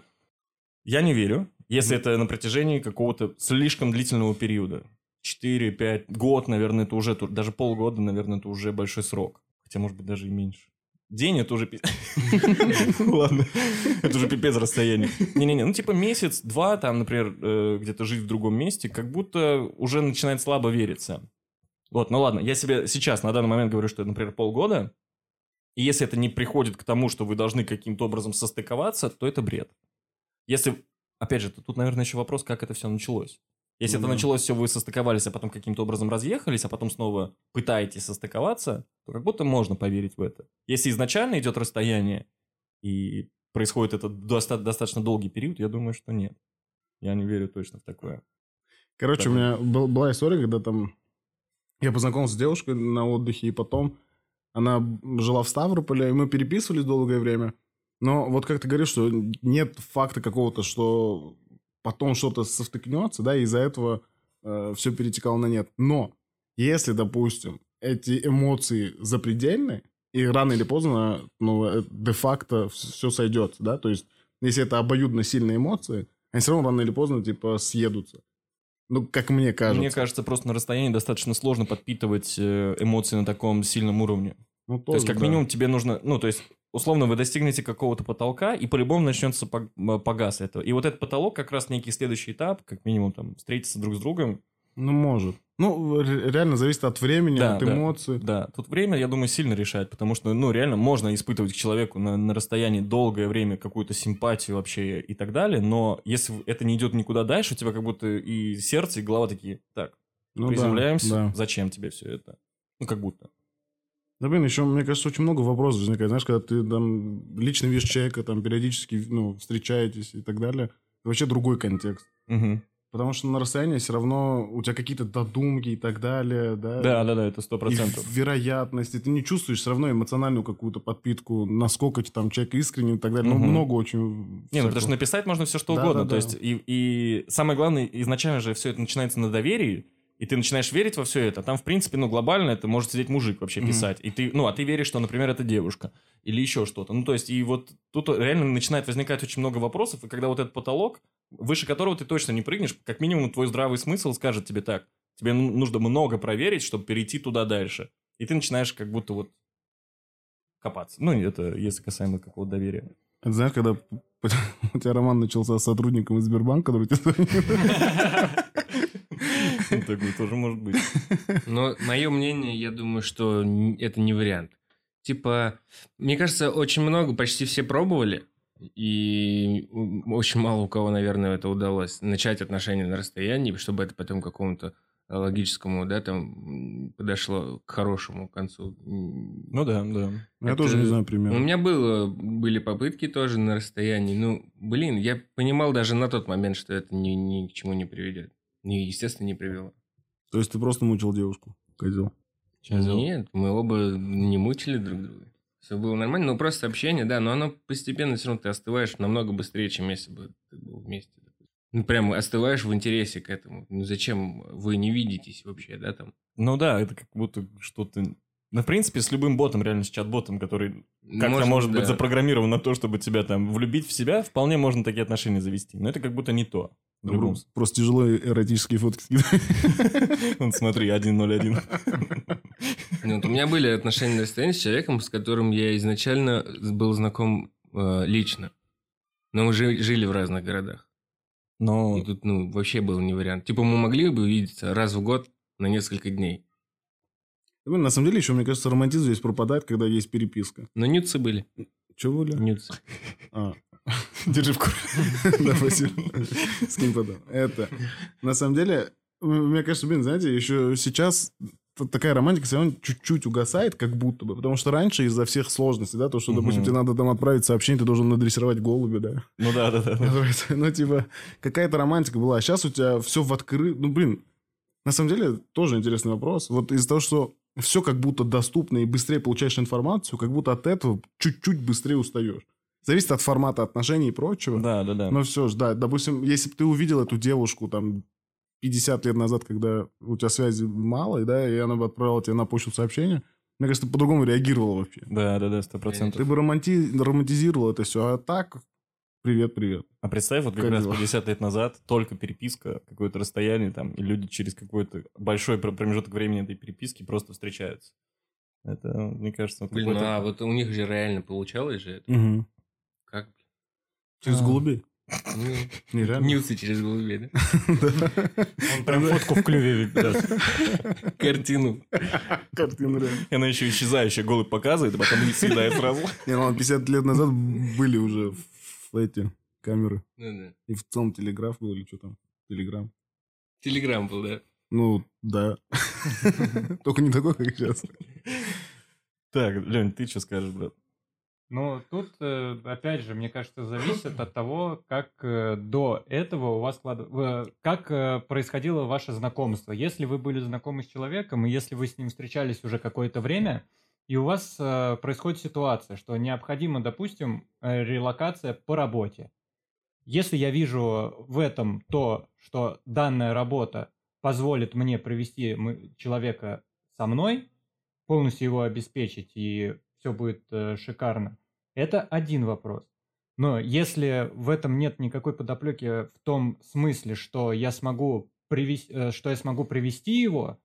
Я не верю, если это на протяжении какого-то слишком длительного периода. 4, 5, год, наверное, это уже, даже полгода, наверное, это уже большой срок. Хотя, может быть, даже и меньше. День это уже... пи- Ладно, это уже пипец расстояние. Не-не-не, ну типа месяц, два, там, например, э, где-то жить в другом месте, как будто уже начинает слабо вериться. Вот, ну ладно, я себе сейчас на данный момент говорю, что, например, полгода, и если это не приходит к тому, что вы должны каким-то образом состыковаться, то это бред. Если, опять же, тут, наверное, еще вопрос, как это все началось. Если Ну это да. началось, все, вы состыковались, а потом каким-то образом разъехались, а потом снова пытаетесь состыковаться, то как будто можно поверить в это. Если изначально идет расстояние, и происходит это доста- достаточно долгий период, я думаю, что нет. Я не верю точно в такое. Короче, у меня был- была история, когда там я познакомился с девушкой на отдыхе, и потом она жила в Ставрополе, и мы переписывались долгое время. Но вот как ты говоришь, что нет факта какого-то, что потом что-то совтыкнется, да, и из-за этого все перетекало на нет. Но если, допустим, эти эмоции запредельны, и рано или поздно, ну, э, де-факто все сойдет, да, то есть если это обоюдно сильные эмоции, они все равно рано или поздно, типа, съедутся. Ну, как мне кажется. Мне кажется, просто на расстоянии достаточно сложно подпитывать э, эмоции на таком сильном уровне. Ну, То есть, тоже, как да. минимум, тебе нужно, ну, то есть, условно, вы достигнете какого-то потолка, и по-любому начнется погас этого. И вот этот потолок как раз некий следующий этап, как минимум, там, встретиться друг с другом. Ну, может. Ну, ре- реально зависит от времени, Да, от да. эмоций. Да, тут время, я думаю, сильно решает, потому что, ну, реально можно испытывать к человеку на, на расстоянии долгое время какую-то симпатию вообще и так далее, но если это не идет никуда дальше, у тебя как будто и сердце, и голова такие, так, Ну, да, приземляемся, Да. зачем тебе все это? Ну, как будто. Да, блин, еще, мне кажется, очень много вопросов возникает. Знаешь, когда ты там лично видишь человека, там периодически, ну, встречаетесь и так далее, это вообще другой контекст. Мгм. Потому что на расстоянии все равно у тебя какие-то додумки и так далее, да? Да, да, да, это сто И процентов. вероятности. Ты не чувствуешь все равно эмоциональную какую-то подпитку, насколько там человек искренний и так далее. Ну, Мгм. много очень Не, ну потому что написать можно все что Да, угодно. да, То да. есть, и, и самое главное, изначально же все это начинается на доверии, и ты начинаешь верить во все это. Там, в принципе, ну, глобально это может сидеть мужик вообще писать. И ты, ну, а ты веришь, что, например, это девушка. Или еще что-то. Ну, то есть, и вот тут реально начинает возникать очень много вопросов, и когда вот этот потолок, выше которого ты точно не прыгнешь, как минимум твой здравый смысл скажет тебе так. Тебе ну- нужно много проверить, чтобы перейти туда дальше. И ты начинаешь как будто вот копаться. Ну, это если касаемо какого-то доверия. Это знаешь, когда у тебя роман начался с сотрудником из Сбербанка, который тебе звонил? Такое тоже может быть. Но мое мнение, я думаю, что это не вариант. Типа, мне кажется, очень много, почти все пробовали, и у- очень мало у кого, наверное, это удалось начать отношения на расстоянии, чтобы это потом какому-то э, логическому, да, там подошло к хорошему концу. Ну да, да. Я Это- тоже не знаю У примерно. меня было, были попытки тоже на расстоянии. Ну, блин, я понимал даже на тот момент, что это ни, ни к чему не приведет. И, естественно, не привело. То есть ты просто мучил девушку, козел. Нет, мы оба не мучили друг друга. Все было нормально, ну просто общение, да, но оно постепенно все равно ты остываешь намного быстрее, чем если бы ты был вместе. допустим. Ну, прям остываешь в интересе к этому. Ну, зачем вы не видитесь вообще, да, там? Ну да, это как будто что-то... Ну, в принципе, с любым ботом, реально с чат-ботом, который как-то Может, может быть да. запрограммирован на то, чтобы тебя там влюбить в себя, вполне можно такие отношения завести. Но это как будто не то. В любом. Просто тяжело эротические фотки скидывать. Смотри, 101. Ну, вот у меня были отношения на расстоянии с человеком, с которым я изначально был знаком э, лично. Но мы жи- жили в разных городах. Но И тут, ну, вообще был не вариант. Типа, мы могли бы увидеться раз в год на несколько дней. Ну, На самом деле, еще, мне кажется, романтизм здесь пропадает, когда есть переписка. Но нюцы были. Че были? Нюцы. А. Держи в курсе. Да, спасибо. Скинь потом. Это. На самом деле, мне кажется, блин, знаете, еще сейчас такая романтика все равно чуть-чуть угасает, как будто бы. Потому что раньше из-за всех сложностей, да, то, что, допустим, тебе надо там отправить сообщение, ты должен надрессировать голубя, да. ну да, да, да. да. Ну, типа, какая-то романтика была. А сейчас у тебя все в открыт... Ну, блин, на самом деле, тоже интересный вопрос. Вот из-за того, что все как будто доступно и быстрее получаешь информацию, как будто от этого чуть-чуть быстрее устаешь. Зависит от формата отношений и прочего. Да, да, да. Но все ж, да, допустим, если бы ты увидел эту девушку там 50 лет назад, когда у тебя связи мало, да, и она бы отправила тебе на почту сообщение, Мне кажется, ты по-другому реагировал вообще. Да, да, да, сто Ты процентов. бы романти- романтизировал это все, а так, привет, привет. А представь, вот как, Как раз дела? 50 лет назад только переписка, какое-то расстояние там, и люди через какой-то большой пр- промежуток времени этой переписки просто встречаются. Это, мне кажется, Блин, ну, а вот у них же реально получалось же это. Угу. Через А. голубей. Ну, Нереально. Нюцы через голубей, да? Он прям фотку в клюве даст. Картину. Картина реально. И она еще исчезающая голубь показывает, а потом не съедает сразу. Не, ну 50 лет назад были уже в- эти камеры. Ну да. И в целом телеграф был или что там? Телеграм. Телеграм был, да. Ну, да. Только не такой, как сейчас. Так, Лень, ты что скажешь, брат? Ну, тут, э, опять же, мне кажется, зависит от того, как э, до этого у вас э, как происходило ваше знакомство. Если вы были знакомы с человеком, и если вы с ним встречались уже какое-то время, и у вас происходит ситуация, что необходима, допустим, релокация по работе. Если я вижу в этом то, что данная работа позволит мне провести человека со мной, полностью его обеспечить, и все будет шикарно, это один вопрос. Но если в этом нет никакой подоплеки в том смысле, что я смогу привести, что я смогу привести его,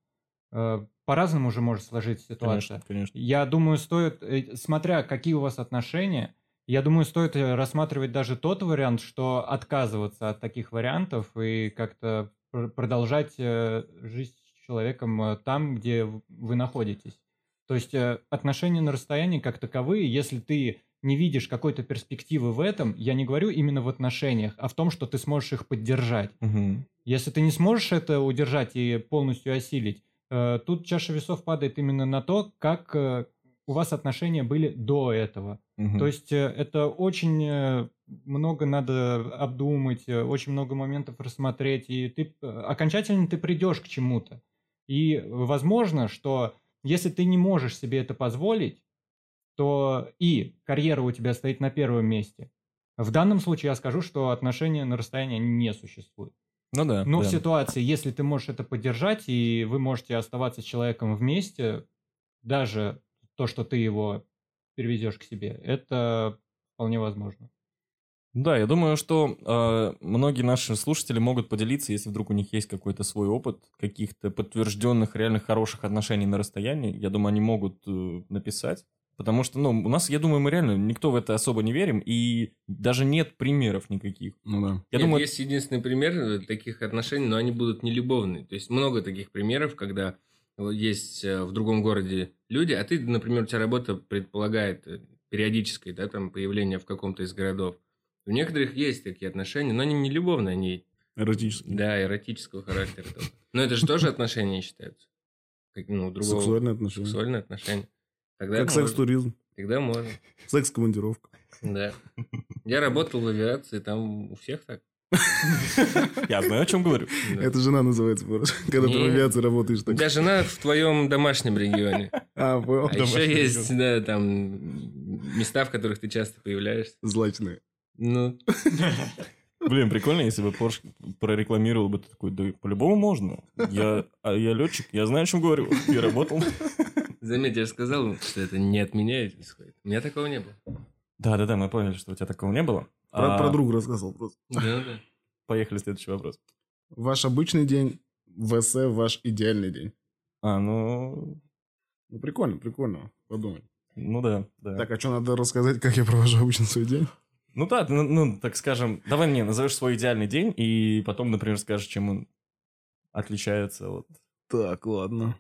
э, по-разному уже может сложиться ситуация. Конечно, конечно. Я думаю, стоит, э, смотря какие у вас отношения, я думаю, стоит э, рассматривать даже тот вариант, что отказываться от таких вариантов и как-то пр- продолжать э, жизнь с человеком э, там, где вы находитесь. То есть э, отношения на расстоянии как таковые, если ты не видишь какой-то перспективы в этом, я не говорю именно в отношениях, а в том, что ты сможешь их поддержать. Мгм. Если ты не сможешь это удержать и полностью осилить, э, тут чаша весов падает именно на то, как э, у вас отношения были до этого. Мгм. То есть э, это очень э, много надо обдумать, э, очень много моментов рассмотреть, и ты э, окончательно ты придешь к чему-то. И возможно, что если ты не можешь себе это позволить, то и карьера у тебя стоит на первом месте. В данном случае я скажу, что отношения на расстоянии не существуют. Ну да. Но да. в ситуации, если ты можешь это поддержать, и вы можете оставаться с человеком вместе, даже то, что ты его перевезешь к себе, это вполне возможно. Да, я думаю, что э, многие наши слушатели могут поделиться, если вдруг у них есть какой-то свой опыт каких-то подтвержденных реально хороших отношений на расстоянии. Я думаю, они могут э, написать. Потому что, ну, у нас, я думаю, мы реально никто в это особо не верим, и даже нет примеров никаких. Ну да. Я Нет, думаю, есть единственный пример э, таких отношений, но они будут не любовные. То есть много таких примеров, когда есть э, в другом городе люди, а ты, например, у тебя работа предполагает э, периодическое, да, там появление в каком-то из городов. У некоторых есть такие отношения, но они не любовные, они, Эротически. да, эротического характера. Но это же тоже отношения считаются. Ну, другого... Сексуальные отношения. Сексуальные отношения. Тогда Как секс-туризм. Тогда можно, Секс-командировка. да. Я работал в авиации, там у всех так. я знаю, о чем говорю. Да. Это жена называется. Когда ты в авиации работаешь. Тебя жена в твоем домашнем регионе. А, понял. А еще есть, да, там места, в которых ты часто появляешься. Злачные. Ну, Блин, прикольно, если бы Porsche прорекламировал бы, ты такой, да по-любому можно. Я, а я летчик, я знаю, о чем говорю. Я работал. Заметь, я же сказал, что это не от меня исходит. У меня такого не было. Да-да-да, мы поняли, что у тебя такого не было. Про, А, про друга рассказывал просто. Да, да. Поехали, следующий вопрос. Ваш обычный день, ВС ваш идеальный день. А, ну, Ну, прикольно, прикольно. Подумай. ну да, да. Так, а что, надо рассказать, как я провожу обычно свой день? Ну да, ну, ну, так скажем, давай мне назовешь свой идеальный день, и потом, например, скажешь, чем он отличается от... Так, ладно.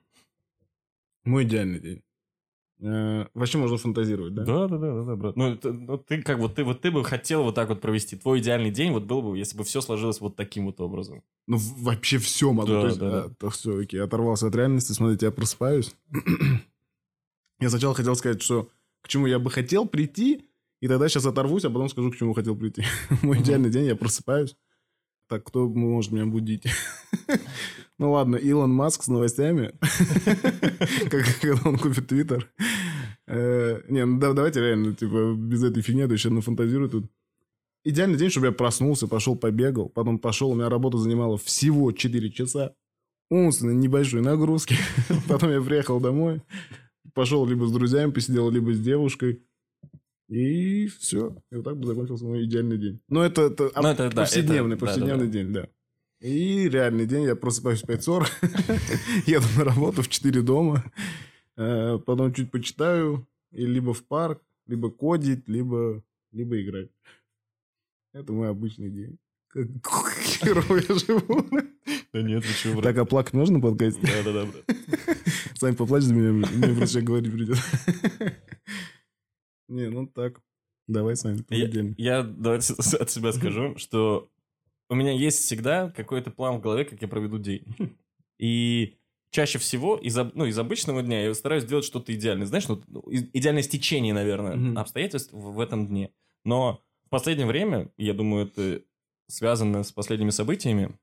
Мой идеальный день. Э, вообще можно фантазировать, да? Да, да, да, да, да, брат. Ну, это- ну, ты как вот ты вот ты бы хотел вот так вот провести. Твой идеальный день вот был бы, если бы все сложилось вот таким вот образом. Ну, вообще все могу. Да, то есть, да, да. а, то все, окей, оторвался от реальности. Смотрите, я просыпаюсь. я сначала хотел сказать, что к чему я бы хотел прийти, и тогда сейчас оторвусь, а потом скажу, к чему хотел прийти. Мой идеальный день, я просыпаюсь. Так, кто может меня будить? ну ладно, Илон Маск с новостями. Когда он купит Твиттер. Э, Не, ну да- давайте реально, типа, без этой фигни, а то еще нафантазирую тут. Идеальный день, чтобы я проснулся, пошел побегал, потом пошел, у меня работа занимала всего 4 часа. Умственно небольшой нагрузки. Потом я приехал домой, пошел либо с друзьями посидел, либо с девушкой. И все. И вот так бы закончился мой идеальный день. Но это, это, Ну, это, да, повседневный, это- повседневный да, день, да. И реальный день, я просыпаюсь в 5.40, еду на работу в 4 дома, э, потом чуть почитаю, и либо в парк, либо кодить, либо, либо играть. Это мой обычный день. Как херово я живу. Да нет, вы чего, брат? Так, а плакать можно на подкасте? Да-да-да, брат. Сами поплачь за меня, мне просто говорить придет. Не, ну так. Давай, Сань, Я, я давайте от себя скажу, что у меня есть всегда какой-то план в голове, как я проведу день. И чаще всего из, ну, из обычного дня я стараюсь сделать что-то идеальное. Знаешь, ну, и- идеальное стечение, наверное, Мгм. обстоятельств в, в этом дне. Но в последнее время, я думаю, это связано с последними событиями,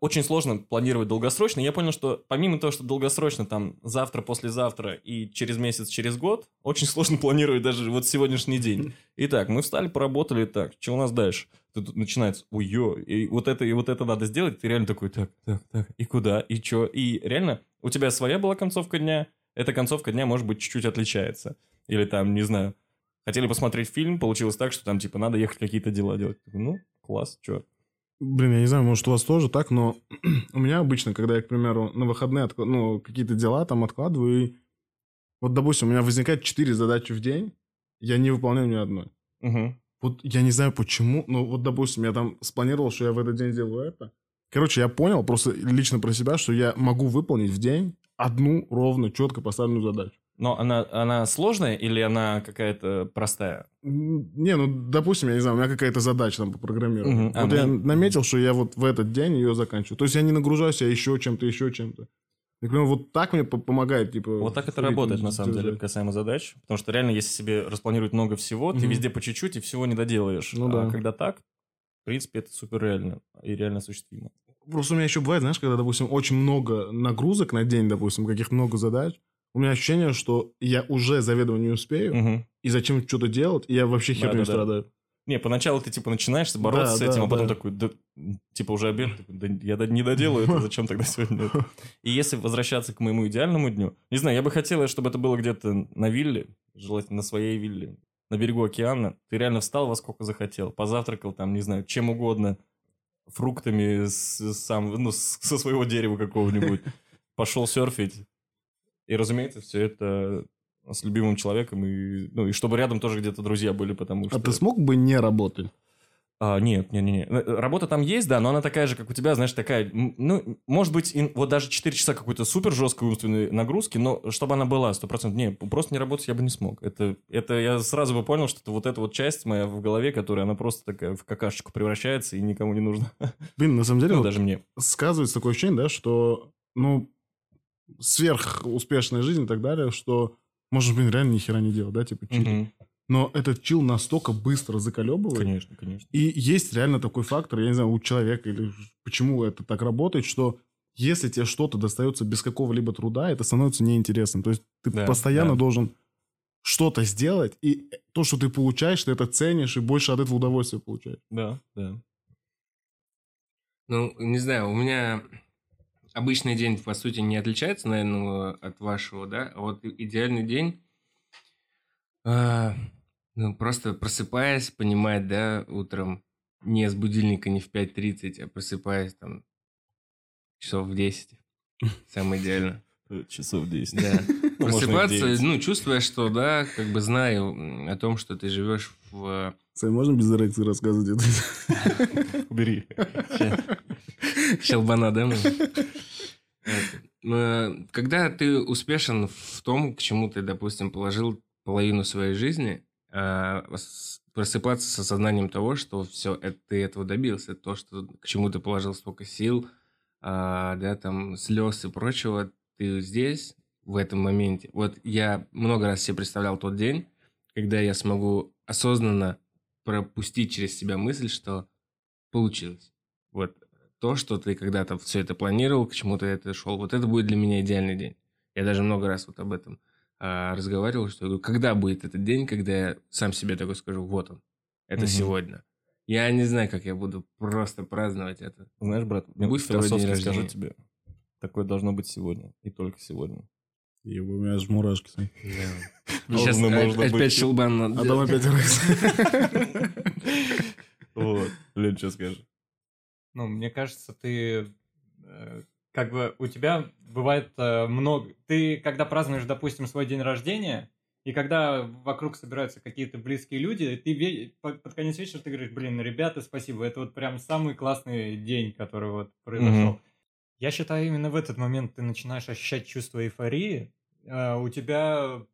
очень сложно планировать долгосрочно. Я понял, что помимо того, что долгосрочно, там, завтра, послезавтра и через месяц, через год, очень сложно планировать даже вот сегодняшний день. Итак, мы встали, поработали, так, что у нас дальше? Тут начинается, ой и вот это, и вот это надо сделать, ты реально такой, так, так, так, и куда, и чё, и реально, у тебя своя была концовка дня, эта концовка дня, может быть, чуть-чуть отличается. Или там, не знаю, хотели посмотреть фильм, получилось так, что там, типа, надо ехать какие-то дела делать. Ну, класс, чё. Блин, я не знаю, может, у вас тоже так, но у меня обычно, когда я, к примеру, на выходные отк- ну, какие-то дела там откладываю, и вот, допустим, у меня возникает 4 задачи в день, я не выполняю ни одной. Мгм. Вот я не знаю почему, но вот, допустим, я там спланировал, что я в этот день сделаю это. Короче, я понял просто лично про себя, что я могу выполнить в день одну ровно, четко поставленную задачу. Но она, она сложная или она какая-то простая? Не, ну, допустим, я не знаю, у меня какая-то задача там по программированию. А, Вот ну я наметил, что я вот в этот день ее заканчиваю. То есть я не нагружаю себя еще чем-то, еще чем-то. Я говорю, вот так мне по- помогает, типа... Вот так это работает, на самом деле, касаемо задач. Потому что реально, если себе распланировать много всего, ты везде по чуть-чуть и всего не доделаешь. Ну а да. когда так, в принципе, это супер реально и реально осуществимо. Просто у меня еще бывает, знаешь, когда, допустим, очень много нагрузок на день, допустим, каких много задач, у меня ощущение, что я уже заведомо не успею, Мгм. и зачем что-то делать, и я вообще херню Да-да-да. страдаю. Не, поначалу ты, типа, начинаешь бороться Да, с этим, да, а потом да. такой, да, типа, уже обед, да, я не доделаю это, зачем тогда сегодня это? И если возвращаться к моему идеальному дню, не знаю, я бы хотел, чтобы это было где-то на вилле, желательно на своей вилле, на берегу океана. Ты реально встал во сколько захотел, позавтракал там, не знаю, чем угодно, фруктами с, сам, ну, с- со своего дерева какого-нибудь, пошел серфить. И, разумеется, все это с любимым человеком, и, ну, и чтобы рядом тоже где-то друзья были, потому что... А ты смог бы не работать? А, нет, нет, нет, нет. Работа там есть, да, но она такая же, как у тебя, знаешь, такая, ну, может быть, ин- вот даже 4 часа какой-то супер жесткой умственной нагрузки, но чтобы она была 100%, не, просто не работать я бы не смог. Это, это я сразу бы понял, что это вот эта вот часть моя в голове, которая, она просто такая в какашечку превращается и никому не нужна. Блин, на самом деле, Ну, вот даже мне. сказывается такое ощущение, да, что, ну, сверхуспешная жизнь и так далее, что можешь, блин, реально ни хера не делать, да, типа чилить. Мгм. Но этот чил настолько быстро заколебывает. Конечно, конечно. И есть реально такой фактор, я не знаю, у человека или почему это так работает, что если тебе что-то достается без какого-либо труда, это становится неинтересным. То есть ты Да, постоянно да. должен что-то сделать, и то, что ты получаешь, ты это ценишь и больше от этого удовольствия получаешь. Да, да. Ну, не знаю, у меня обычный день, по сути, не отличается, наверное, от вашего, да? А вот идеальный день, а, ну, просто просыпаясь, понимать, да, утром, не с будильника, не в 5.30, а просыпаясь там часов в 10. Самое идеально. Часов 10. Да. Ну, Просыпаться, 9. ну, чувствуя, что, да, как бы знаю о том, что ты живешь в... Сань, можно без эрекции рассказывать это? Убери. Щелбана, да? Э, Когда ты успешен в том, к чему ты, допустим, положил половину своей жизни, а, просыпаться с осознанием того, что все, ты этого добился, то, что к чему ты положил столько сил, а, да, там, слез и прочего, ты здесь, в этом моменте. Вот я много раз себе представлял тот день, когда я смогу осознанно пропустить через себя мысль, что получилось. Вот то, что ты когда-то все это планировал, к чему ты это шел, вот это будет для меня идеальный день. Я даже много раз вот об этом а, разговаривал, что я говорю, когда будет этот день, когда я сам себе такой скажу, вот он, это Мгм. сегодня. Я не знаю, как я буду просто праздновать это. Знаешь, брат, я Будь второй день философски скажу рождения. тебе, такое должно быть сегодня и только сегодня. Ебать, у меня аж мурашки. Сейчас Можно, опять быть. щелбан надо А там опять раз. Вот. Лень, что скажешь? Ну, мне кажется, ты э, как бы у тебя бывает э, много. Ты когда празднуешь, допустим, свой день рождения, и когда вокруг собираются какие-то близкие люди, ты под конец вечера ты говоришь, блин, ребята, спасибо, это вот прям самый классный день, который вот произошел. Мгм. Я считаю, именно в этот момент ты начинаешь ощущать чувство эйфории, э, у тебя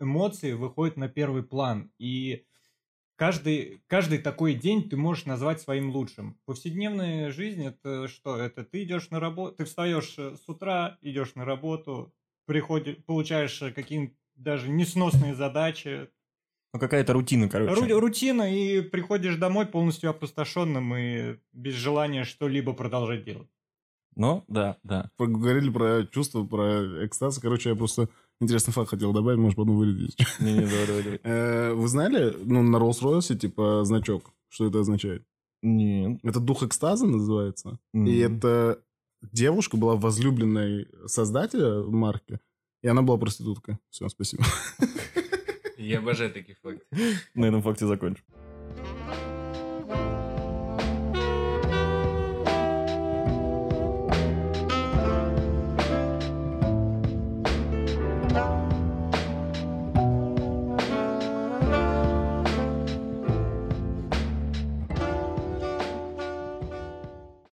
эмоции выходят на первый план, и каждый, каждый такой день ты можешь назвать своим лучшим. Повседневная жизнь это что? Это ты идешь на работу, ты встаешь э, с утра, идешь на работу, приходишь, получаешь э, какие-нибудь даже несносные задачи, Ну, какая-то рутина, короче. Ру- рутина, и приходишь домой полностью опустошенным и без желания что-либо продолжать делать. Ну, да, да. Поговорили про чувства, про экстаз. Короче, я просто интересный факт хотел добавить, может, потом вырядить. Не-не, давай, давай. Э, Вы знали, ну, на Rolls-Royce, типа, значок, что это означает? Нет. Это дух экстаза называется. И Мгм. эта девушка была возлюбленной создателя марки, и она была проституткой. Все, спасибо. Я обожаю такие факты. На этом факте закончим.